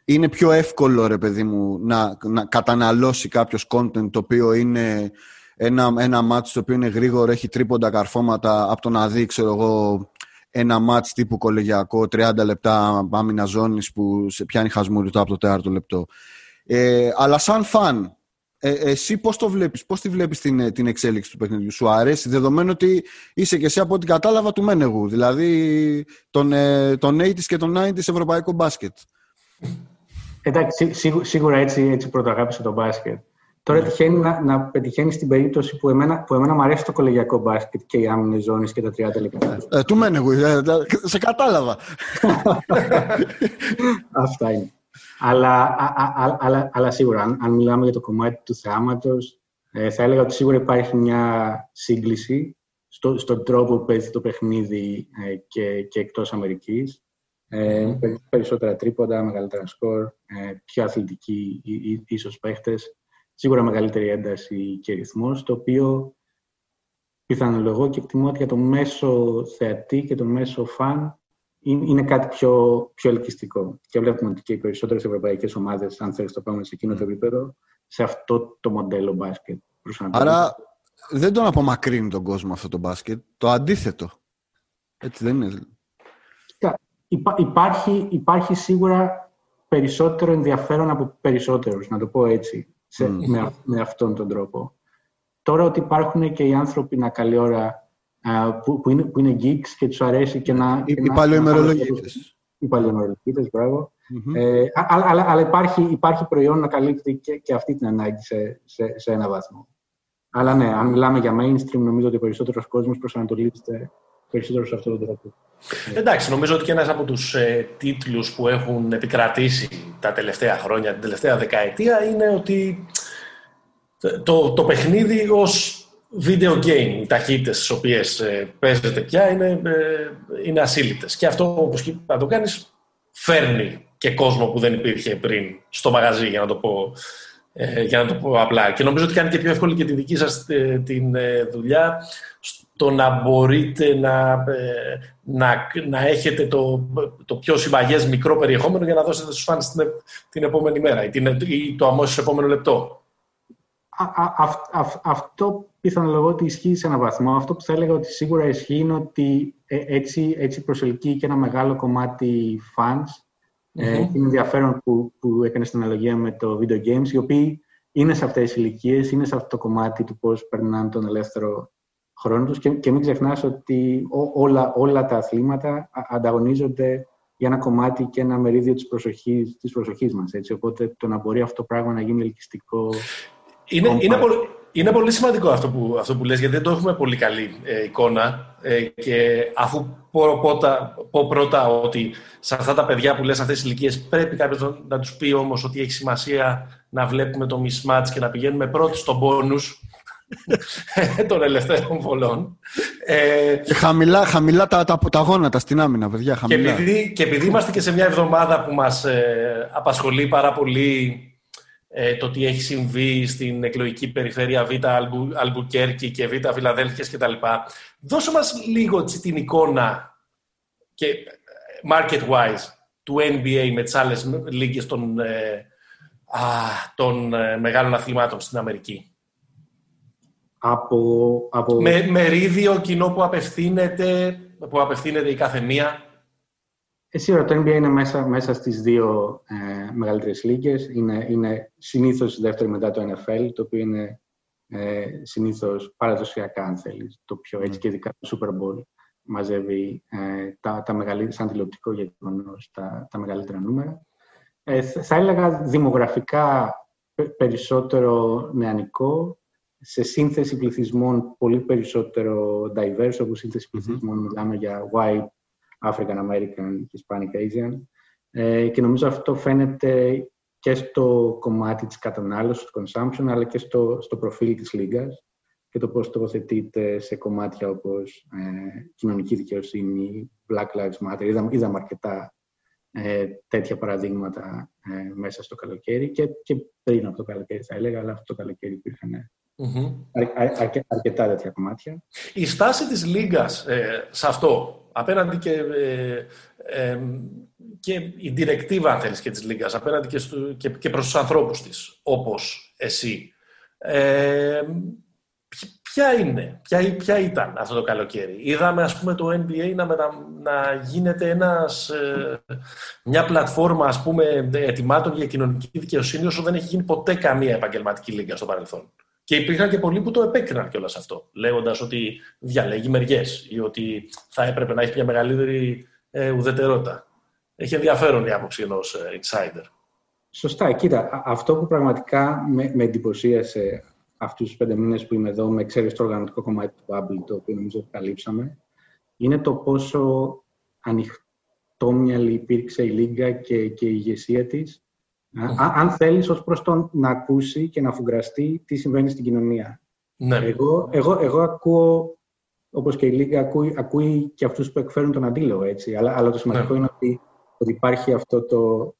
είναι πιο εύκολο ρε παιδί μου να, να καταναλώσει κάποιος content το οποίο είναι ένα, ένα μάτς το οποίο είναι γρήγορο, έχει τρίποντα καρφώματα από το να δει ξέρω εγώ ένα μάτς τύπου κολεγιακό 30 λεπτά άμυνα ζώνης που σε πιάνει χασμούριτο από το τέταρτο λεπτό. Ε, αλλά σαν φαν, ε, εσύ πώς το βλέπεις, πώς τη βλέπεις την, την εξέλιξη του παιχνιδιού, σου αρέσει, δεδομένου ότι είσαι και εσύ από ό,τι κατάλαβα του Μένεγου, δηλαδή τον, ε, τον 80's και τον 90's ευρωπαϊκό μπάσκετ. Εντάξει, σίγουρα έτσι, έτσι πρωτοαγάπησα το μπάσκετ. Τώρα ναι. τυχαίνει να, να πετυχαίνει στην περίπτωση που εμένα, που εμένα μου αρέσει το κολεγιακό μπάσκετ και οι άμυνες ζώνες και τα 30 λεπτά. Ε, του μένε εγώ, ε, σε κατάλαβα. Αυτά είναι. Αλλά, α, αλλά, αλλά, σίγουρα, αν, αν, μιλάμε για το κομμάτι του θεάματος, ε, θα έλεγα ότι σίγουρα υπάρχει μια σύγκληση στο, στον τρόπο που παίζει το παιχνίδι ε, και, και εκτός Αμερικής. Ε, περισσότερα τρίποντα, μεγαλύτερα σκορ, ε, πιο αθλητικοί ίσως παίχτες, σίγουρα μεγαλύτερη ένταση και ρυθμός, το οποίο πιθανολογώ και εκτιμώ ότι για το μέσο θεατή και το μέσο φαν είναι κάτι πιο, πιο ελκυστικό. Και βλέπουμε ότι και οι περισσότερες ευρωπαϊκές ομάδες, αν θέλεις το πάμε σε εκείνο το επίπεδο, σε αυτό το μοντέλο μπάσκετ. Άρα δεν τον απομακρύνει τον κόσμο αυτό το μπάσκετ. Το αντίθετο. Έτσι δεν είναι. υπάρχει, υπάρχει σίγουρα περισσότερο ενδιαφέρον από περισσότερους, να το πω έτσι, σε, με, με αυτόν τον τρόπο. Τώρα ότι υπάρχουν και οι άνθρωποι να καλή ώρα που, που, είναι, που είναι geeks και τους αρέσει και να... Οι, οι παλαιομερολογίτες. Οι παλαιομερολογίτες, μπράβο. Mm-hmm. Ε, αλλά, αλλά, αλλά υπάρχει, υπάρχει προϊόν να καλύπτει και, και αυτή την ανάγκη σε, σε, σε ένα βαθμό. Αλλά ναι, αν μιλάμε για mainstream, νομίζω ότι ο περισσότερος κόσμος προσανατολίζεται περισσότερο σε αυτόν τον τρόπο. Εντάξει, νομίζω ότι και ένας από τους ε, τίτλους που έχουν επικρατήσει τα τελευταία χρόνια, την τελευταία δεκαετία, είναι ότι το, το παιχνίδι ως video game, οι ταχύτητες τι οποίες ε, παίζετε πια είναι, ε, είναι ασύλληπτες. Και αυτό, όπως και να το κάνεις, φέρνει και κόσμο που δεν υπήρχε πριν στο μαγαζί, για να το πω, ε, για να το πω απλά. Και νομίζω ότι κάνει και πιο εύκολη και τη δική σας ε, την ε, δουλειά στο να μπορείτε να, ε, να, να έχετε το, το πιο συμπαγές μικρό περιεχόμενο για να δώσετε στους φάνες την, την επόμενη μέρα ή, την, ή το αμέσως επόμενο λεπτό. αυτό πιθανολογώ ότι ισχύει σε έναν βαθμό. Αυτό που θα έλεγα ότι σίγουρα ισχύει είναι ότι ε, έτσι, έτσι προσελκύει και ένα μεγάλο κομμάτι fans. Mm-hmm. Ε, είναι ενδιαφέρον που, που έκανες την αναλογία με το video games, οι οποίοι είναι σε αυτές τις ηλικίες, είναι σε αυτό το κομμάτι του πώς περνάνε τον ελεύθερο χρόνο τους και, και μην ξεχνάς ότι όλα, όλα τα αθλήματα ανταγωνίζονται για ένα κομμάτι και ένα μερίδιο της προσοχής, της προσοχής μας. Έτσι. Οπότε το να μπορεί αυτό το πράγμα να γίνει ελκυστικό... Είναι, είναι, πολύ, είναι πολύ σημαντικό αυτό που, αυτό που λες, γιατί δεν το έχουμε πολύ καλή ε, εικόνα. Ε, και αφού πω, πρώτα, πω πρώτα ότι σε αυτά τα παιδιά που λες αυτές τις ηλικίες πρέπει κάποιος να, να τους πει όμως ότι έχει σημασία να βλέπουμε το mismatch και να πηγαίνουμε πρώτοι στον πόνους των ελευθέρων βολών. Ε, και χαμηλά, χαμηλά τα, τα, τα γόνατα στην άμυνα, παιδιά. Χαμηλά. Και, επειδή, και επειδή είμαστε και σε μια εβδομάδα που μας ε, απασχολεί πάρα πολύ ε, το τι έχει συμβεί στην εκλογική περιφέρεια Β' Αλμπου, Αλμπουκέρκη και Β' Φιλαδέλφειας κτλ. Δώσε μας λίγο την εικόνα και ε, market-wise του NBA με τις άλλες λίγες των, ε, α, των ε, μεγάλων αθλημάτων στην Αμερική. Από, από... Με μερίδιο κοινό που απευθύνεται, που απευθύνεται η κάθε μία. Ε, σίγουρα το NBA είναι μέσα, μέσα στις δύο ε, μεγαλύτερες λίγες. Είναι, είναι συνήθως δεύτερο μετά το NFL, το οποίο είναι ε, συνήθως παραδοσιακά, αν θέλεις, το πιο έτσι και ειδικά το Super Bowl μαζεύει ε, τα, τα μεγαλύτερα, σαν τηλεοπτικό γεγονός τα, τα μεγαλύτερα νούμερα. Ε, θα έλεγα δημογραφικά περισσότερο νεανικό, σε σύνθεση πληθυσμών πολύ περισσότερο diverse, όπως σύνθεση πληθυσμών μιλάμε για white, African American, Hispanic Asian. Ε, και νομίζω αυτό φαίνεται και στο κομμάτι της κατανάλωσης, του consumption, αλλά και στο, στο προφίλ της λίγας και το πώς τοποθετείται σε κομμάτια όπως ε, κοινωνική δικαιοσύνη, Black Lives Matter. Είδαμε, είδαμε αρκετά ε, τέτοια παραδείγματα ε, μέσα στο καλοκαίρι και, και πριν από το καλοκαίρι θα έλεγα, αλλά αυτό το καλοκαίρι υπήρχαν αρ, αρκετά τέτοια κομμάτια. Η στάση της Λίγκας ε, σε αυτό, απέναντι και, ε, ε, και η διρεκτίβα, αν θέλεις, και της Λίγκας, απέναντι και, στο, και, και προς τους ανθρώπους της, όπως εσύ, ποια είναι, ποια, ποια ήταν αυτό το καλοκαίρι; Είδαμε, ας πούμε, το NBA να, να γίνεται ένας, μια πλατφόρμα, ας πούμε, ετοιμάτων για κοινωνική δικαιοσύνη, όσο δεν έχει γίνει ποτέ καμία επαγγελματική λίγα στο παρελθόν. Και υπήρχαν και πολλοί που το επέκριναν κιόλας αυτό, λέγοντας ότι διαλέγει μεριές ή ότι θα έπρεπε να έχει μια μεγαλύτερη ε, ουδετερότητα. Έχει ενδιαφέρον η άποψη ενός ε, insider. Σωστά. Κοίτα, αυτό που πραγματικά με, με εντυπωσίασε αυτούς τους πέντε μήνες που είμαι εδώ, με εξαίρεση το οργανωτικό κομμάτι του Bubble, το οποίο νομίζω ότι καλύψαμε, είναι το πόσο ανοιχτόμυαλη υπήρξε η Λίγκα και, και η ηγεσία τη Αν θέλεις ως προς τον να ακούσει και να φουγκραστεί τι συμβαίνει στην κοινωνία. Ναι. Εγώ, εγώ, εγώ ακούω, όπως και η Λίγκα, ακούει, ακούει και αυτούς που εκφέρουν τον αντίλογο, έτσι. Αλλά, αλλά το σημαντικό ναι. είναι ότι, ότι υπάρχει αυτό το,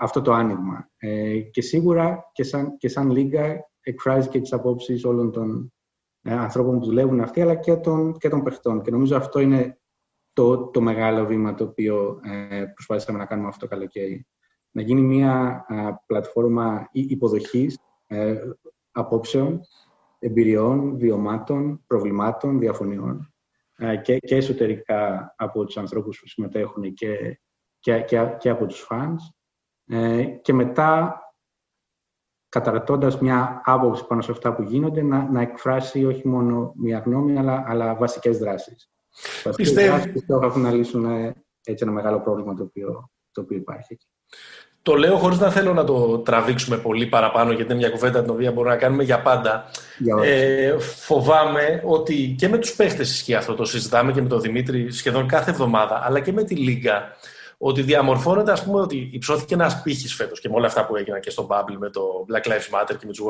αυτό το άνοιγμα. Ε, και σίγουρα και σαν, και σαν Λίγκα εκφράζει και τις απόψεις όλων των ε, ανθρώπων που δουλεύουν αυτοί, αλλά και των, και των παιχτών. Και νομίζω αυτό είναι το, το μεγάλο βήμα το οποίο ε, προσπαθήσαμε να κάνουμε αυτό το καλοκαίρι. Να γίνει μια πλατφόρμα υποδοχής ε, απόψεων, εμπειριών, βιωμάτων, προβλημάτων, διαφωνιών ε, και, και εσωτερικά από τους ανθρώπους που συμμετέχουν και, και, και, και από τους φανς. Ε, και μετά καταρατώντας μια άποψη πάνω σε αυτά που γίνονται, να, να εκφράσει όχι μόνο μια γνώμη, αλλά, αλλά βασικές δράσεις. Πιστεύω. Πιστεύω να λύσουν ε, έτσι ένα μεγάλο πρόβλημα το οποίο, το οποίο υπάρχει. Το λέω χωρίς να θέλω να το τραβήξουμε πολύ παραπάνω, γιατί είναι μια κουβέντα την οποία μπορούμε να κάνουμε για πάντα. ε, φοβάμαι ότι και με τους παίχτες ισχύει αυτό, το συζητάμε και με τον Δημήτρη σχεδόν κάθε εβδομάδα, αλλά και με τη Λίγκα, ότι διαμορφώνεται, ας πούμε, ότι υψώθηκε ένας πύχης φέτος και με όλα αυτά που έγιναν και στο Bubble με το Black Lives Matter και με τους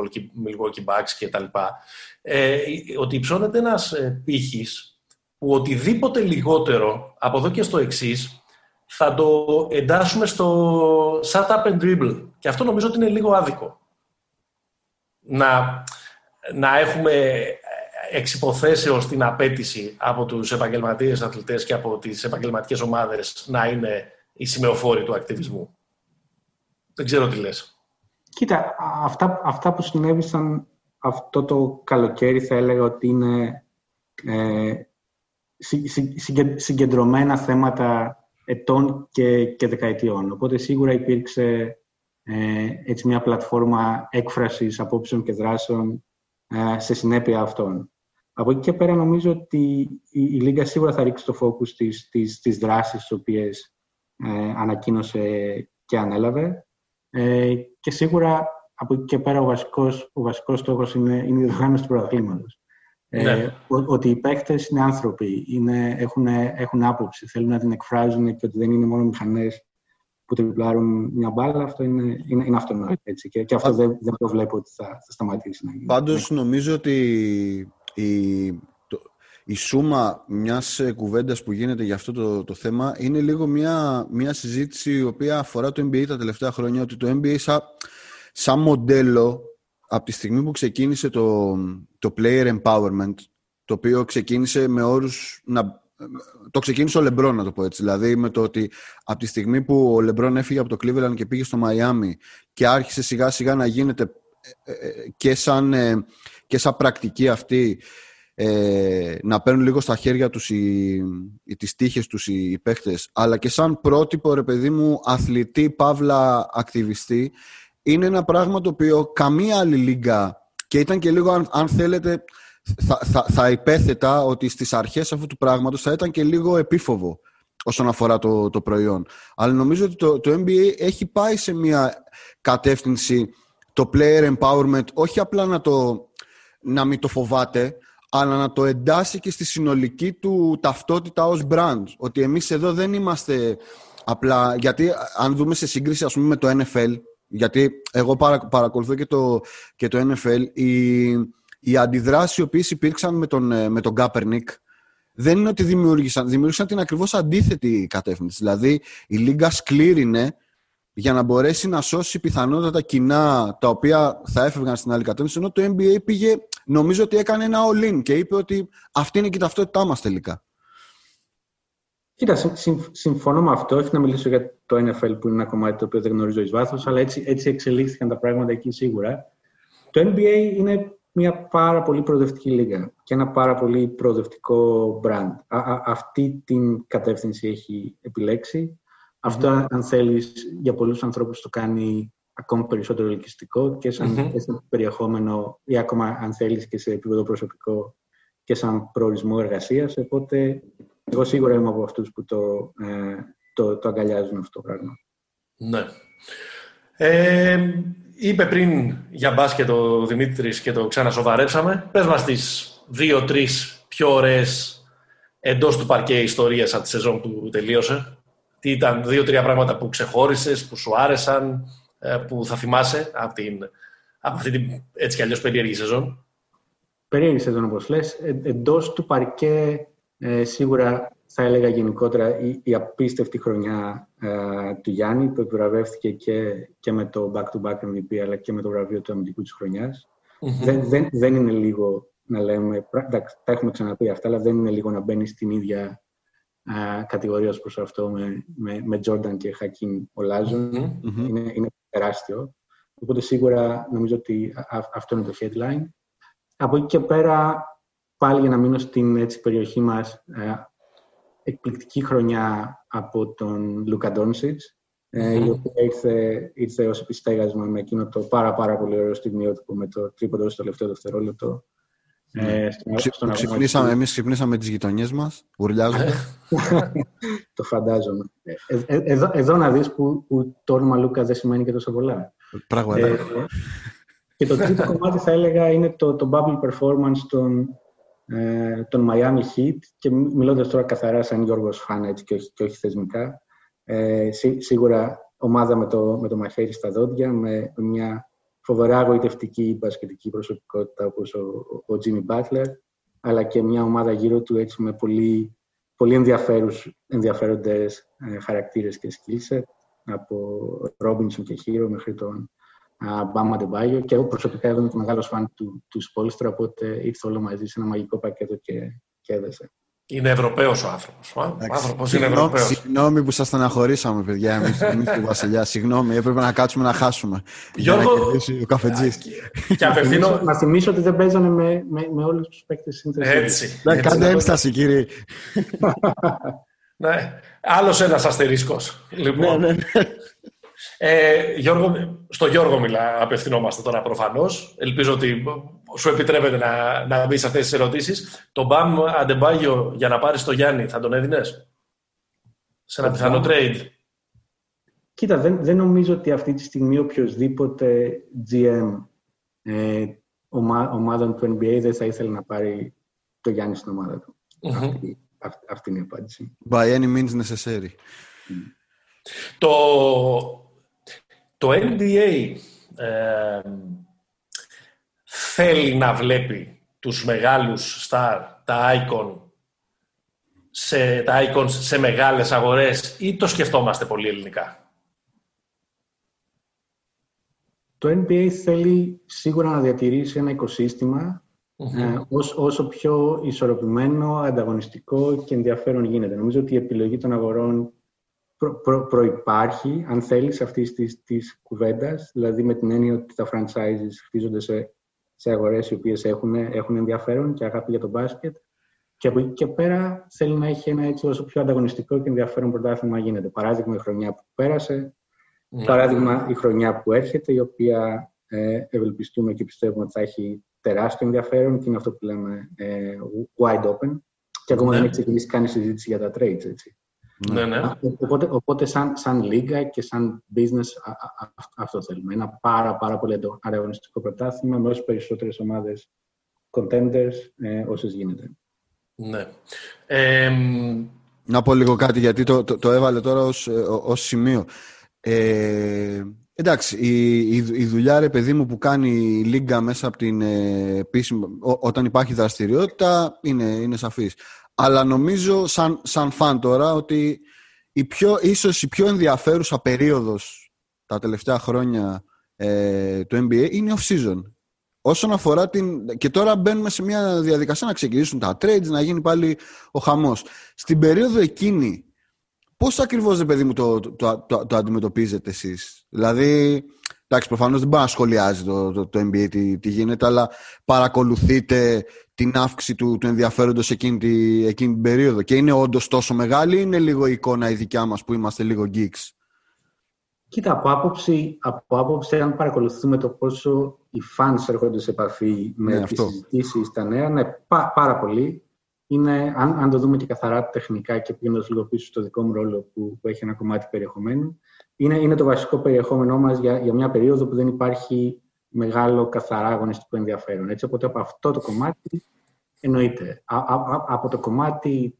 Milwaukee Bucks και τα λοιπά, ε, ότι υψώνεται ένας ε, πύχης που οτιδήποτε λιγότερο από εδώ και στο εξής θα το εντάσσουμε στο shut up and dribble. Και αυτό νομίζω ότι είναι λίγο άδικο. Να, να έχουμε εξυποθέσεως την απέτηση από τους επαγγελματίες αθλητές και από τις επαγγελματικές ομάδες να είναι οι σημεοφόροι του ακτιβισμού. Δεν ξέρω τι λες. Κοίτα, αυτά, αυτά που συνέβησαν αυτό το καλοκαίρι θα έλεγα ότι είναι ε, συγκεντρωμένα θέματα ετών και, και δεκαετιών. Οπότε σίγουρα υπήρξε ε, έτσι μια πλατφόρμα έκφρασης απόψεων και δράσεων ε, σε συνέπεια αυτών. Από εκεί και πέρα νομίζω ότι η, η Λίγκα σίγουρα θα ρίξει το focus στις, στις, στις δράσεις τις οποίες ε, ανακοίνωσε και ανέλαβε. Ε, και σίγουρα από εκεί και πέρα ο βασικός, ο βασικός στόχος είναι, είναι η διοργάνωση του πρωταθλήματος. Ε, ναι. ότι οι παίκτες είναι άνθρωποι, είναι, έχουν, έχουν άποψη, θέλουν να την εκφράζουν και ότι δεν είναι μόνο μηχανές που τριπλάρουν μια μπάλα, αυτό είναι, είναι, είναι αυτονόητο. Έτσι. Και, και αυτό δεν, δεν βλέπω ότι θα, θα σταματήσει να γίνει. Πάντως νομίζω ότι η, το, η σούμα μιας κουβέντας που γίνεται για αυτό το, το θέμα είναι λίγο μια, μια συζήτηση η οποία αφορά το NBA τα τελευταία χρόνια, ότι το NBA σαν, σαν μοντέλο από τη στιγμή που ξεκίνησε το, το player empowerment, το οποίο ξεκίνησε με όρους να, το ξεκίνησε ο Λεμπρόν, να το πω έτσι. Δηλαδή, με το ότι από τη στιγμή που ο Λεμπρόν έφυγε από το Cleveland και πήγε στο Μαϊάμι και άρχισε σιγά σιγά να γίνεται ε, ε, και σαν, ε, και σαν πρακτική αυτή να παίρνουν λίγο στα χέρια τους οι, οι, τις τύχες τους οι, οι παίχτες, αλλά και σαν πρότυπο, ρε παιδί μου, αθλητή, παύλα, ακτιβιστή, είναι ένα πράγμα το οποίο καμία άλλη λίγκα και ήταν και λίγο, αν, αν θέλετε, θα, θα, θα υπέθετα ότι στις αρχές αυτού του πράγματος θα ήταν και λίγο επίφοβο όσον αφορά το, το προϊόν. Αλλά νομίζω ότι το, το NBA έχει πάει σε μια κατεύθυνση το player empowerment, όχι απλά να, το, να μην το φοβάται, αλλά να το εντάσει και στη συνολική του ταυτότητα ως brand. Ότι εμείς εδώ δεν είμαστε απλά... Γιατί αν δούμε σε σύγκριση ας πούμε με το NFL, γιατί εγώ παρακολουθώ και το, και το NFL, οι, οι αντιδράσεις οι οποίες υπήρξαν με τον, ε, με τον Kaepernick δεν είναι ότι δημιούργησαν, δημιούργησαν την ακριβώς αντίθετη κατεύθυνση. Δηλαδή η Λίγκα σκλήρινε για να μπορέσει να σώσει πιθανότατα κοινά τα οποία θα έφευγαν στην άλλη κατεύθυνση, ενώ το NBA πήγε, νομίζω ότι έκανε ένα all-in και είπε ότι αυτή είναι και η ταυτότητά μας τελικά. Κοίτα, συμφωνώ με αυτό. Όχι να μιλήσω για το NFL που είναι ένα κομμάτι το οποίο δεν γνωρίζω εις βάθος, αλλά έτσι, έτσι εξελίχθηκαν τα πράγματα εκεί σίγουρα. Το NBA είναι μια πάρα πολύ προοδευτική λίγα και ένα πάρα πολύ προοδευτικό brand. αυτή την κατεύθυνση έχει επιλέξει. Αυτό, αν θέλεις, για πολλούς ανθρώπους το κάνει ακόμη περισσότερο ελκυστικό και σαν, mm περιεχόμενο ή ακόμα, αν θέλεις, και σε επίπεδο προσωπικό και σαν προορισμό εργασίας. Οπότε εγώ σίγουρα είμαι από αυτούς που το, ε, το, το αγκαλιάζουν αυτό το πράγμα. Ναι. Ε, είπε πριν για μπάσκετ ο Δημήτρης και το ξανασοβαρέψαμε. Πες μας τις δύο-τρεις πιο ωραίες εντός του παρκέ ιστορίες από τη σεζόν που τελείωσε. τι ήταν δύο-τρία πράγματα που ξεχώρισες, που σου άρεσαν, ε, που θα θυμάσαι από, την, από αυτή την έτσι κι αλλιώς περίεργη σεζόν. Περίεργη σεζόν, όπως λες. Ε, εντός του παρκέ, ε, σίγουρα θα έλεγα γενικότερα η, η απίστευτη χρονιά ε, του Γιάννη που επιβραβεύτηκε και, και με το back-to-back MVP αλλά και με το βραβείο του αμυντικού της χρονιας δεν, δεν, δεν είναι λίγο να λέμε, εντάξει, τα έχουμε ξαναπεί αυτά, αλλά δεν είναι λίγο να μπαίνει στην ίδια uh, κατηγορία ως προς αυτό με, με, με Jordan και Χακίν Ολάζον. Είναι, είναι τεράστιο. Οπότε σίγουρα νομίζω ότι αυτό είναι το headline. Από εκεί και πέρα, πάλι για να μείνω στην έτσι, περιοχή μας, εκπληκτική χρονιά από τον Λούκα Ντόνσιτς, mm-hmm. η οποία ήρθε, ήρθε ως επιστέγασμα με εκείνο το πάρα πάρα πολύ ωραίο στιγμιότυπο με το τρίποντο στο τελευταίο δευτερόλεπτο. Ε, στον, ξυπνήσαμε, εμείς ξυπνήσαμε τις γειτονιές μας, ουρλιάζοντας. το φαντάζομαι. Ε, ε, εδώ, εδώ να δεις που, που το όνομα Λούκα δεν σημαίνει και τόσο πολλά. Πράγματι. Ε, και το τρίτο κομμάτι θα έλεγα είναι το, το bubble performance των, ε, τον Miami Heat και μιλώντας τώρα καθαρά σαν Γιώργος Φάνα έτσι, και, όχι, και όχι θεσμικά ε, σί, σίγουρα ομάδα με το, με το μαχαίρι στα δόντια με, μια φοβερά αγωγητευτική μπασκετική προσωπικότητα όπως ο, ο Jimmy Butler αλλά και μια ομάδα γύρω του έτσι με πολύ, πολύ ενδιαφέροντες ε, χαρακτήρες και skillset από Robinson και Hero μέχρι τον Μπάμα Ντεμπάγιο και εγώ προσωπικά είμαι και μεγάλο φαν του, του Σπόλστρα, οπότε ήρθε όλο μαζί σε ένα μαγικό πακέτο και, και έδεσε. Είναι Ευρωπαίος ο άνθρωπος. Ο άνθρωπος είναι Ευρωπαίος. Συγγνώμη που σας στεναχωρήσαμε, παιδιά, εμεί του Βασιλιά. Συγγνώμη, έπρεπε να κάτσουμε να χάσουμε. Γιώργο. Ο καφετζής. Και απευθύνω. Να θυμίσω ότι δεν παίζανε με, με, με όλους τους παίκτες σύνθεση. Έτσι. Ναι, κάντε ένσταση, κύριε. ναι. Άλλος ένας αστερίσκος. Λοιπόν. Ναι, ναι, ναι. Ε, Γιώργο, στο Γιώργο μιλά, απευθυνόμαστε τώρα προφανώς. Ελπίζω ότι σου επιτρέπεται να, να μπεις σε αυτές τις ερωτήσεις. Το Μπαμ Αντεμπάγιο για να πάρεις το Γιάννη, θα τον έδινες; Σε ένα πιθανό trade. Κοίτα, δεν, δεν νομίζω ότι αυτή τη στιγμή οποιοδήποτε GM ε, ομα, ομάδων του NBA δεν θα ήθελε να πάρει το Γιάννη στην ομάδα του. Αυτή, αυτή, είναι η απάντηση. By any means necessary. Το, το NBA ε, θέλει να βλέπει τους μεγάλους star, τα icon, σε, τα icons σε μεγάλες αγορές ή το σκεφτόμαστε πολύ ελληνικά; Το NBA θέλει σίγουρα να διατηρήσει ένα ε, όσο πιο ισορροπημένο, ανταγωνιστικό και ενδιαφέρον γίνεται. Νομίζω ότι η επιλογή των αγορών προ, προ, προϋπάρχει, αν θέλεις, αυτής της, της κουβέντας, δηλαδή με την έννοια ότι τα franchises χτίζονται σε, σε αγορές οι οποίες έχουν, έχουν ενδιαφέρον και αγάπη για το μπάσκετ και από εκεί και πέρα θέλει να έχει ένα έτσι όσο πιο ανταγωνιστικό και ενδιαφέρον πρωτάθλημα γίνεται. Παράδειγμα η χρονιά που πέρασε, ναι. παράδειγμα η χρονιά που έρχεται, η οποία ε, ευελπιστούμε και πιστεύουμε ότι θα έχει τεράστιο ενδιαφέρον και είναι αυτό που λέμε ε, wide open. Και ακόμα ναι. δεν έχει ξεκινήσει καν η συζήτηση για τα trades. Έτσι. Ναι, ναι. Οπότε, οπότε σαν, σαν λίγα και σαν business αυτό θέλουμε. Ένα πάρα, πάρα πολύ ανταγωνιστικό πρωτάθλημα με όσες περισσότερες ομάδες contenders ε, όσες γίνεται. Ναι. Να πω λίγο κάτι γιατί το, το, το έβαλε τώρα ως, ως σημείο. Ε, εντάξει, η, η, η, δουλειά ρε παιδί μου που κάνει η Λίγκα μέσα από την ε, επίσημη, όταν υπάρχει δραστηριότητα είναι, είναι σαφής. Αλλά νομίζω σαν, σαν φαν τώρα ότι η πιο, ίσως η πιο ενδιαφέρουσα περίοδος τα τελευταία χρόνια ε, του NBA είναι off-season. Όσον αφορά την... Και τώρα μπαίνουμε σε μια διαδικασία να ξεκινήσουν τα trades, να γίνει πάλι ο χαμός. Στην περίοδο εκείνη, πώς ακριβώς, ρε παιδί μου, το, το, το, το αντιμετωπίζετε εσείς; Δηλαδή, εντάξει, προφανώς δεν μπορεί να σχολιάζει το, το, το NBA τι, τι γίνεται, αλλά παρακολουθείτε την αύξηση του, του ενδιαφέροντος εκείνη, τη, εκείνη την περίοδο και είναι όντως τόσο μεγάλη ή είναι λίγο η εικόνα η δικιά μας που είμαστε λίγο geeks; Κοίτα, από άποψη, από άποψη αν παρακολουθούμε το πόσο οι fans έρχονται σε επαφή με ναι, τις συζητήσεις στα νέα, ναι, πά, πάρα πολύ. Είναι, αν, αν το δούμε και καθαρά τεχνικά και πήγαινε λίγο πίσω στο δικό μου ρόλο που, που έχει ένα κομμάτι περιεχομένου, είναι, είναι το βασικό περιεχόμενό μας για, για μια περίοδο που δεν υπάρχει μεγάλο καθαρά αγωνιστικό ενδιαφέρον. Έτσι, οπότε από αυτό το κομμάτι εννοείται. από το κομμάτι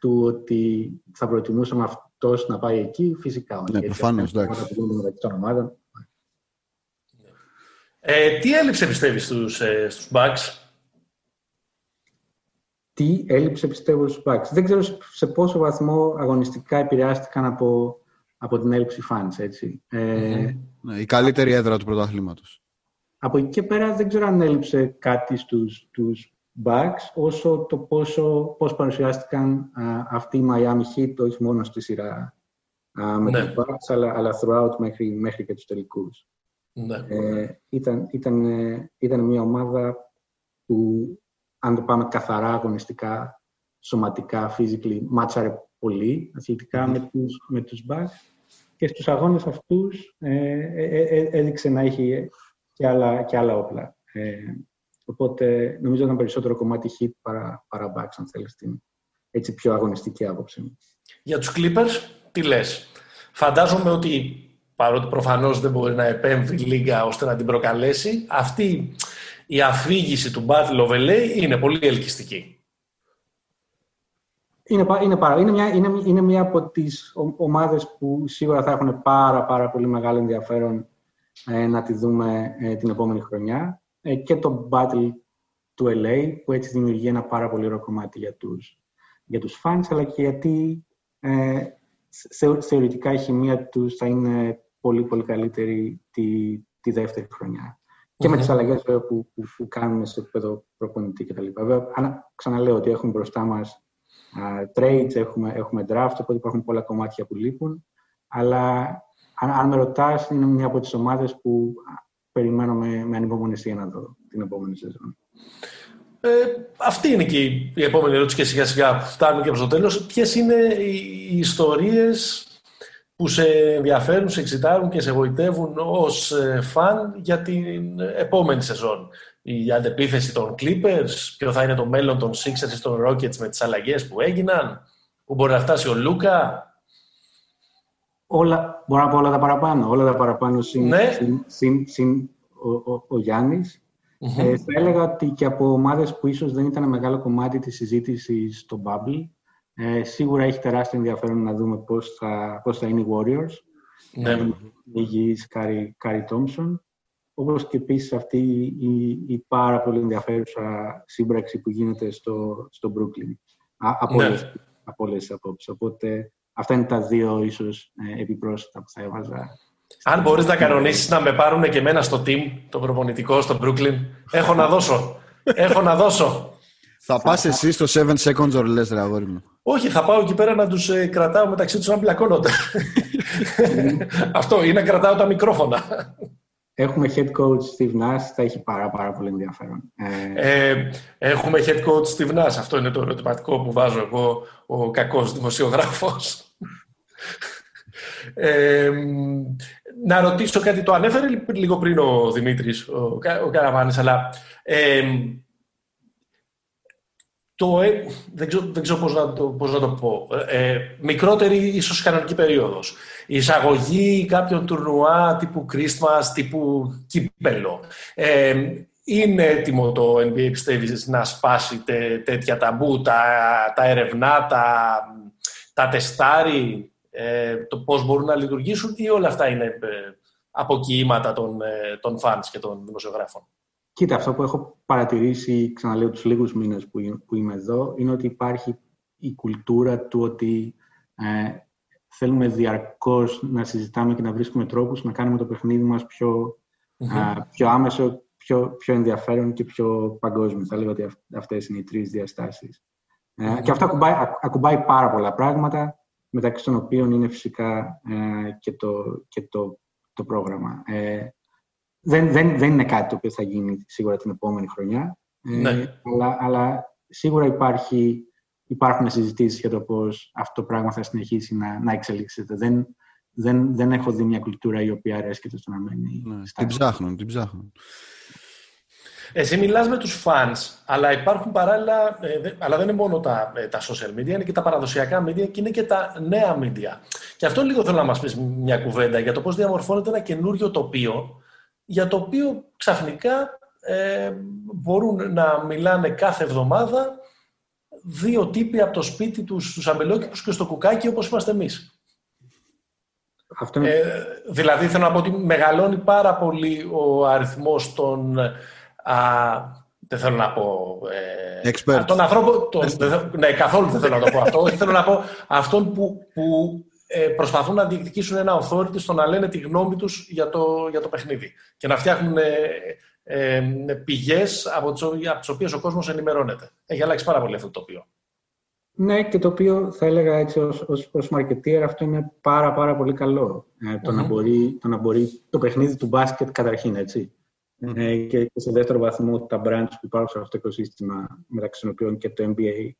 του ότι θα προτιμούσαμε εκτός να πάει εκεί, φυσικά. Ναι, προφανώς, εντάξει. μεταξύ των ομάδων. Ε, τι έλειψε πιστεύεις στους, ε, στους Bucks? Τι έλειψε πιστεύω στους Bucks; Δεν ξέρω σε πόσο βαθμό αγωνιστικά επηρεάστηκαν από, από την έλλειψη fans, έτσι. Ε, ναι, η καλύτερη έδρα του πρωταθλήματος. Από εκεί και πέρα δεν ξέρω αν έλειψε κάτι στους, στους Bucks, όσο το πόσο, πώς παρουσιάστηκαν αυτοί οι Miami Heat, όχι μόνο στη σειρά α, με ναι. τους Bucks, αλλά, αλλά throughout μέχρι, μέχρι και τους τελικούς. Ναι. Ε, ήταν, ήταν, ήταν μια ομάδα που, αν το πάμε καθαρά αγωνιστικά, σωματικά, physically, μάτσαρε πολύ αθλητικά με, τους, με τους Bucks και στους αγώνες αυτούς ε, ε, ε έδειξε να έχει και άλλα, και άλλα όπλα. Ε, οπότε νομίζω ήταν περισσότερο κομμάτι hit παρά, παρά backs, αν θέλεις, την έτσι πιο αγωνιστική άποψη. Για τους Clippers, τι λες; Φαντάζομαι ότι παρότι προφανώς δεν μπορεί να επέμβει λίγα ώστε να την προκαλέσει, αυτή η αφήγηση του Battle of LA είναι πολύ ελκυστική. Είναι, είναι, είναι, μια, είναι, είναι μια από τις ομάδες που σίγουρα θα έχουν πάρα, πάρα πολύ μεγάλο ενδιαφέρον ε, να τη δούμε ε, την επόμενη χρονιά. Ε, και το Battle του LA, που έτσι δημιουργεί ένα πάρα πολύ ωραίο κομμάτι για τους, για τους fans, αλλά και γιατί ε, θεωρητικά η χημεία τους θα είναι πολύ πολύ καλύτερη τη, τη δεύτερη χρονιά. Και με τις αλλαγές που, που, που, κάνουμε σε επίπεδο προπονητή κτλ. Βέβαια, ξαναλέω ότι έχουμε μπροστά μας uh, trades, έχουμε, έχουμε draft, οπότε υπάρχουν πολλά κομμάτια που λείπουν. Αλλά αν, αν με ρωτάς, είναι μια από τις ομάδες που περιμένω με, με ανυπομονησία να δω την επόμενη σεζόν. Ε, αυτή είναι και η, η επόμενη ερώτηση και σιγά σιγά φτάνουμε και προς το τέλος. Ποιες είναι οι ιστορίες που σε ενδιαφέρουν, σε εξητάρουν και σε βοητεύουν ως ε, φαν για την επόμενη σεζόν; Η αντεπίθεση των Clippers, ποιο θα είναι το μέλλον των Sixers των Rockets με τις αλλαγές που έγιναν, που μπορεί να φτάσει ο Λούκα. Όλα, μπορώ να πω όλα τα παραπάνω. Όλα τα παραπάνω συν, ναι. συν, συν, ο, ο, ο Γιάννης ε, θα έλεγα ότι και από ομάδες που ίσως δεν ήταν μεγάλο κομμάτι της συζήτησης στο Bubble, ε, σίγουρα έχει τεράστιο ενδιαφέρον να δούμε πώς θα, πώς θα είναι οι Warriors. Ναι. Ε, υγιής Κάρι, Κάρι Τόμψον. Όπως και επίσης αυτή η, η, πάρα πολύ ενδιαφέρουσα σύμπραξη που γίνεται στο, στο Brooklyn. Α, από, ναι. όλες, από όλες τις απόψεις. Οπότε αυτά είναι τα δύο ίσως ε, επιπρόσθετα που θα έβαζα. Αν μπορείς να κανονίσεις να με πάρουν και εμένα στο team, το προπονητικό στο Brooklyn, έχω να δώσω. έχω να δώσω. Θα πας εσύ στο 7 seconds or less, ρε αγόρι μου. Όχι, θα πάω εκεί πέρα να τους ε, κρατάω μεταξύ τους να μπλακώνονται. Αυτό, ή να κρατάω τα μικρόφωνα. Έχουμε head coach Steve Nash, θα έχει πάρα, πάρα πολύ ενδιαφέρον. Ε, ε έχουμε head coach Steve Nash, αυτό είναι το ερωτηματικό που βάζω εγώ, ο κακός δημοσιογράφος. Ε, να ρωτήσω κάτι, το ανέφερε λίγο πριν ο Δημήτρης, ο, ο Καραβάνης, αλλά ε, το, ε, δεν ξέρω, δεν ξέρω πώς, να το, πώς να το πω. Ε, ε μικρότερη ίσως κανονική περίοδος. Η εισαγωγή κάποιων τουρνουά τύπου Christmas, τύπου κύπελο. Ε, είναι έτοιμο το NBA, πιστεύεις, να σπάσει τε, τέτοια ταμπού, τα, τα ερευνά, τα, τα τεστάρι, ε, το πώς μπορούν να λειτουργήσουν ή όλα αυτά είναι ε, αποκοιήματα των, ε, των fans και των δημοσιογράφων; Κοίτα, αυτό που έχω παρατηρήσει, ξαναλέω τους λίγους μήνες που, που είμαι εδώ, είναι ότι υπάρχει η κουλτούρα του ότι ε, θέλουμε διαρκώς να συζητάμε και να βρίσκουμε τρόπους να κάνουμε το παιχνίδι μας πιο, πιο άμεσο, πιο, πιο ενδιαφέρον και πιο παγκόσμιο. Θα λέγω ότι αυτές είναι οι τρεις διαστάσεις. Ε, και αυτό ακουμπάει, ακουμπάει πάρα πολλά πράγματα, μεταξύ των οποίων είναι φυσικά ε, και, το, και το, το πρόγραμμα. Ε, δεν, δεν, δεν είναι κάτι το οποίο θα γίνει σίγουρα την επόμενη χρονιά. Ε, ναι. αλλά, αλλά σίγουρα υπάρχει, υπάρχουν συζητήσεις για το πώς αυτό το πράγμα θα συνεχίσει να, να εξελίξεται. Δεν, δεν, δεν έχω δει μια κουλτούρα η οποία αρέσκεται στο να μένει. Ναι, την ψάχνουν, την ψάχνουν. Εσύ μιλάς με τους fans, αλλά υπάρχουν παράλληλα, ε, αλλά δεν είναι μόνο τα, ε, τα social media, είναι και τα παραδοσιακά media και είναι και τα νέα media. Και αυτό λίγο θέλω να μας πεις μια κουβέντα για το πώς διαμορφώνεται ένα καινούριο τοπίο για το οποίο ξαφνικά ε, μπορούν να μιλάνε κάθε εβδομάδα δύο τύποι από το σπίτι τους, στους αμπελόκηπους και στο κουκάκι όπως είμαστε εμείς. Αυτό είναι... ε, δηλαδή θέλω να πω ότι μεγαλώνει πάρα πολύ ο αριθμός των δεν θέλω να πω. Ε, τον ανθρώπο. Τον, ναι, καθόλου δεν θέλω να το πω αυτό. Όχι, θέλω να πω αυτόν που, που ε, προσπαθούν να διεκδικήσουν ένα authority στο να λένε τη γνώμη τους για το, για το παιχνίδι. Και να φτιάχνουν ε, ε, πηγές από τις οποίες ο κόσμος ενημερώνεται. Έχει αλλάξει πάρα πολύ αυτό το τοπίο. Ναι, και το οποίο θα έλεγα έτσι ως, ως, ως marketeer αυτό είναι πάρα πάρα πολύ καλό. Ε, το, mm-hmm. να μπορεί, το να μπορεί το παιχνίδι του μπάσκετ καταρχήν, έτσι. Ε, και, σε δεύτερο βαθμό τα brands που υπάρχουν σε αυτό το οικοσύστημα μεταξύ των οποίων και το MBA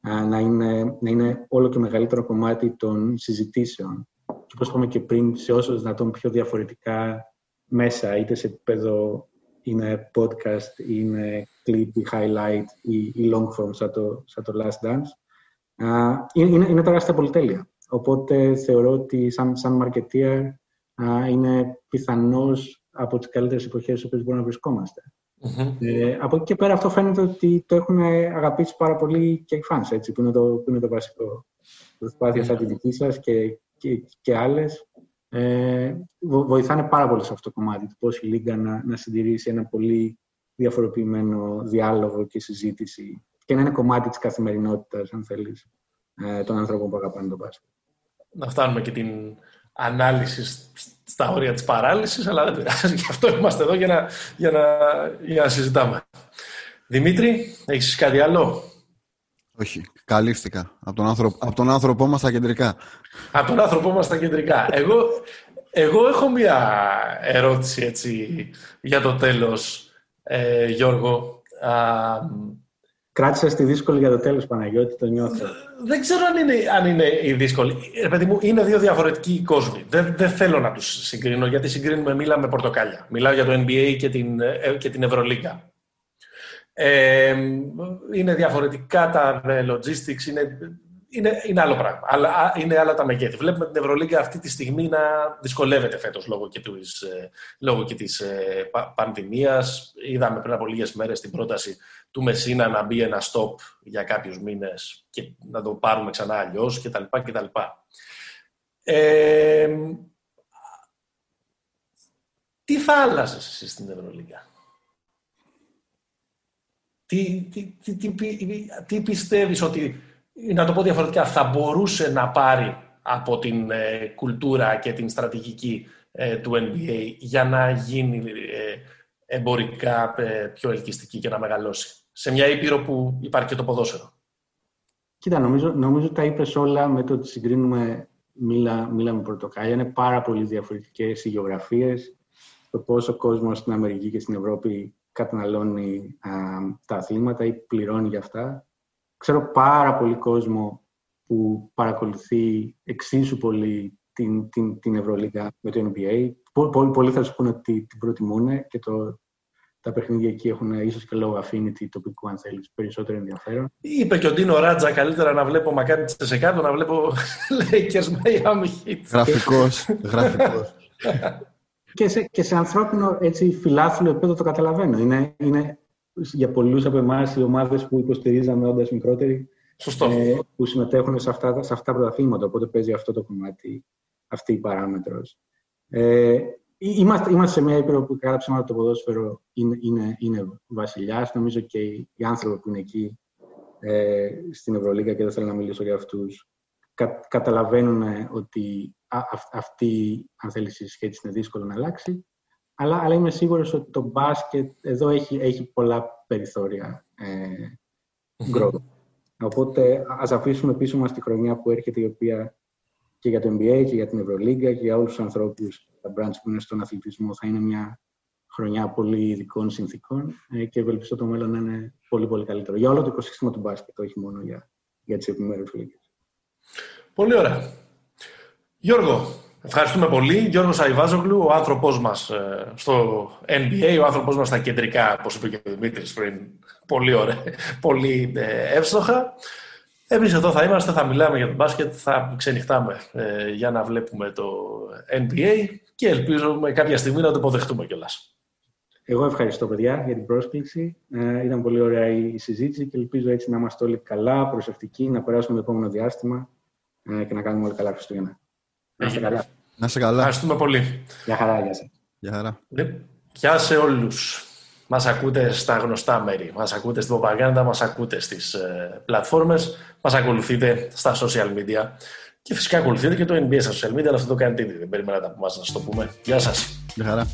να, είναι, να είναι όλο και μεγαλύτερο κομμάτι των συζητήσεων. Και όπως είπαμε και πριν, σε όσο δυνατόν πιο διαφορετικά μέσα, είτε σε επίπεδο είναι podcast, είναι clip ή highlight ή, ή long form σαν το, σαν το Last Dance, είναι, είναι τεράστια πολυτέλεια. Οπότε θεωρώ ότι σαν, σαν marketeer είναι πιθανώς από τις καλύτερες εποχές στις οποίες μπορούμε να βρισκόμαστε. Ε, από εκεί και πέρα αυτό φαίνεται ότι το έχουν αγαπήσει πάρα πολύ και οι fans, έτσι, που είναι το, που είναι το βασικό. Προσπάθεια σαν τη δική σας και, και, και άλλες ε, βοηθάνε πάρα πολύ σε αυτό το κομμάτι του πώς η Λίγκα να, να συντηρήσει ένα πολύ διαφοροποιημένο διάλογο και συζήτηση και να είναι κομμάτι της καθημερινότητας, αν θέλεις, ε, των ανθρώπων που αγαπάνε τον μπάσκετ. Να φτάνουμε και την ανάλυσης στα όρια της παράλυσης, αλλά δεν πειράζει. Γι' αυτό είμαστε εδώ για να, για να, για να συζητάμε. Δημήτρη, έχεις κάτι άλλο; Όχι, καλύφθηκα. Από τον, άνθρωπ, από τον άνθρωπό μας στα κεντρικά. Από τον άνθρωπό μας στα κεντρικά. Εγώ, εγώ έχω μία ερώτηση έτσι, για το τέλος, ε, Γιώργο. Κράτησα στη δύσκολη για το τέλος, Παναγιώτη, το νιώθω. Δεν ξέρω αν είναι, αν είναι η δύσκολη. Ρε παιδί μου, είναι δύο διαφορετικοί κόσμοι. Δεν, δεν θέλω να τους συγκρίνω, γιατί συγκρίνουμε μίλα με πορτοκάλια. Μιλάω για το NBA και την, ε, και την Ευρωλίγκα. Ε, είναι διαφορετικά τα logistics, είναι είναι, είναι άλλο πράγμα. Αλλά είναι άλλα τα μεγέθη. Βλέπουμε την Ευρωλίγκα αυτή τη στιγμή να δυσκολεύεται φέτος λόγω και, της, ε, λόγω και της ε, πανδημίας. Είδαμε πριν από λίγες μέρες την πρόταση του Μεσίνα να μπει ένα stop για κάποιους μήνες και να το πάρουμε ξανά αλλιώς κτλ. κτλ. Ε, τι θα άλλαζες εσύ στην Ευρωλίγκα; Τι, τι, τι, τι, τι πιστεύεις ότι να το πω διαφορετικά, θα μπορούσε να πάρει από την ε, κουλτούρα και την στρατηγική ε, του NBA για να γίνει ε, εμπορικά πιο ελκυστική και να μεγαλώσει. Σε μια ήπειρο που υπάρχει και το ποδόσφαιρο. Κοίτα, νομίζω, νομίζω τα είπες όλα με το ότι συγκρίνουμε μίλα, μίλα με πορτοκάλια. Είναι πάρα πολύ διαφορετικές οι γεωγραφίες. Το πόσο ο κόσμος στην Αμερική και στην Ευρώπη καταναλώνει α, τα αθλήματα ή πληρώνει για αυτά. Ξέρω πάρα πολύ κόσμο που παρακολουθεί εξίσου πολύ την, την, την Ευρωλίγα με το NBA. Πολλοί, πολλοί θα σου πούνε ότι την προτιμούν και το, τα παιχνίδια εκεί έχουν ίσως και λόγω affinity τοπικού, αν θέλεις, περισσότερο ενδιαφέρον. Είπε και ο Ντίνο Ράτζα καλύτερα να βλέπω μακάρι σε κάτω, να βλέπω Lakers Miami Heat. Γραφικός. γραφικός. και, σε, και σε ανθρώπινο έτσι, φιλάθλο επίπεδο το καταλαβαίνω. Είναι, είναι για πολλούς από εμάς οι ομάδες που υποστηρίζαμε όντας μικρότεροι ε, που συμμετέχουν σε αυτά, σε αυτά τα πρωταθλήματα. Οπότε παίζει αυτό το κομμάτι, αυτή η παράμετρος. Ε, είμαστε, είμαστε σε μια ήπειρο που κατά ψέματα το ποδόσφαιρο είναι, είναι, είναι βασιλιάς. Νομίζω και οι, οι, άνθρωποι που είναι εκεί ε, στην Ευρωλίγα και δεν θέλω να μιλήσω για αυτούς, κα, καταλαβαίνουν ότι α, α, αυτή αν θέλεις, η σχέση είναι δύσκολο να αλλάξει. Αλλά, αλλά είμαι σίγουρος ότι το μπάσκετ εδώ έχει, έχει πολλά περιθώρια ε, growth. Οπότε ας αφήσουμε πίσω μας τη χρονιά που έρχεται η οποία και για το NBA και για την Ευρωλίγκα και για όλους τους ανθρώπους τα brands που είναι στον αθλητισμό θα είναι μια χρονιά πολύ ειδικών συνθήκων ε, και ευελπιστώ το μέλλον να είναι πολύ πολύ καλύτερο για όλο το οικοσύστημα του μπάσκετ, όχι μόνο για, για τις επιμέρους λίγες. Πολύ ωραία. Γιώργο, Ευχαριστούμε πολύ. Γιώργος Αϊβάζογλου, ο άνθρωπός μας ε, στο NBA, ο άνθρωπός μας στα κεντρικά, όπως είπε και ο Δημήτρης πριν, πολύ ωραία, πολύ ε, εύστοχα. Εμείς εδώ θα είμαστε, θα μιλάμε για το μπάσκετ, θα ξενυχτάμε ε, για να βλέπουμε το NBA και ελπίζουμε κάποια στιγμή να το αποδεχτούμε κιόλας. Εγώ ευχαριστώ, παιδιά, για την πρόσκληση. ήταν πολύ ωραία η συζήτηση και ελπίζω έτσι να είμαστε όλοι καλά, προσεκτικοί, να περάσουμε το επόμενο διάστημα και να κάνουμε όλοι καλά Χριστούγεννα. Να είστε καλά. Να σε καλά. Ευχαριστούμε πολύ. Γεια χαρά, γεια σας. Γεια χαρά. Γεια σε όλους. Μας ακούτε στα γνωστά μέρη, μας ακούτε στην προπαγάνδα, μας ακούτε στις ε, πλατφόρμες, μας ακολουθείτε στα social media και φυσικά ακολουθείτε και το NBA στα social media, αλλά αυτό το κάνετε ήδη, δεν περιμένατε από εμάς να σας το πούμε. Γεια σας. Γεια χαρά.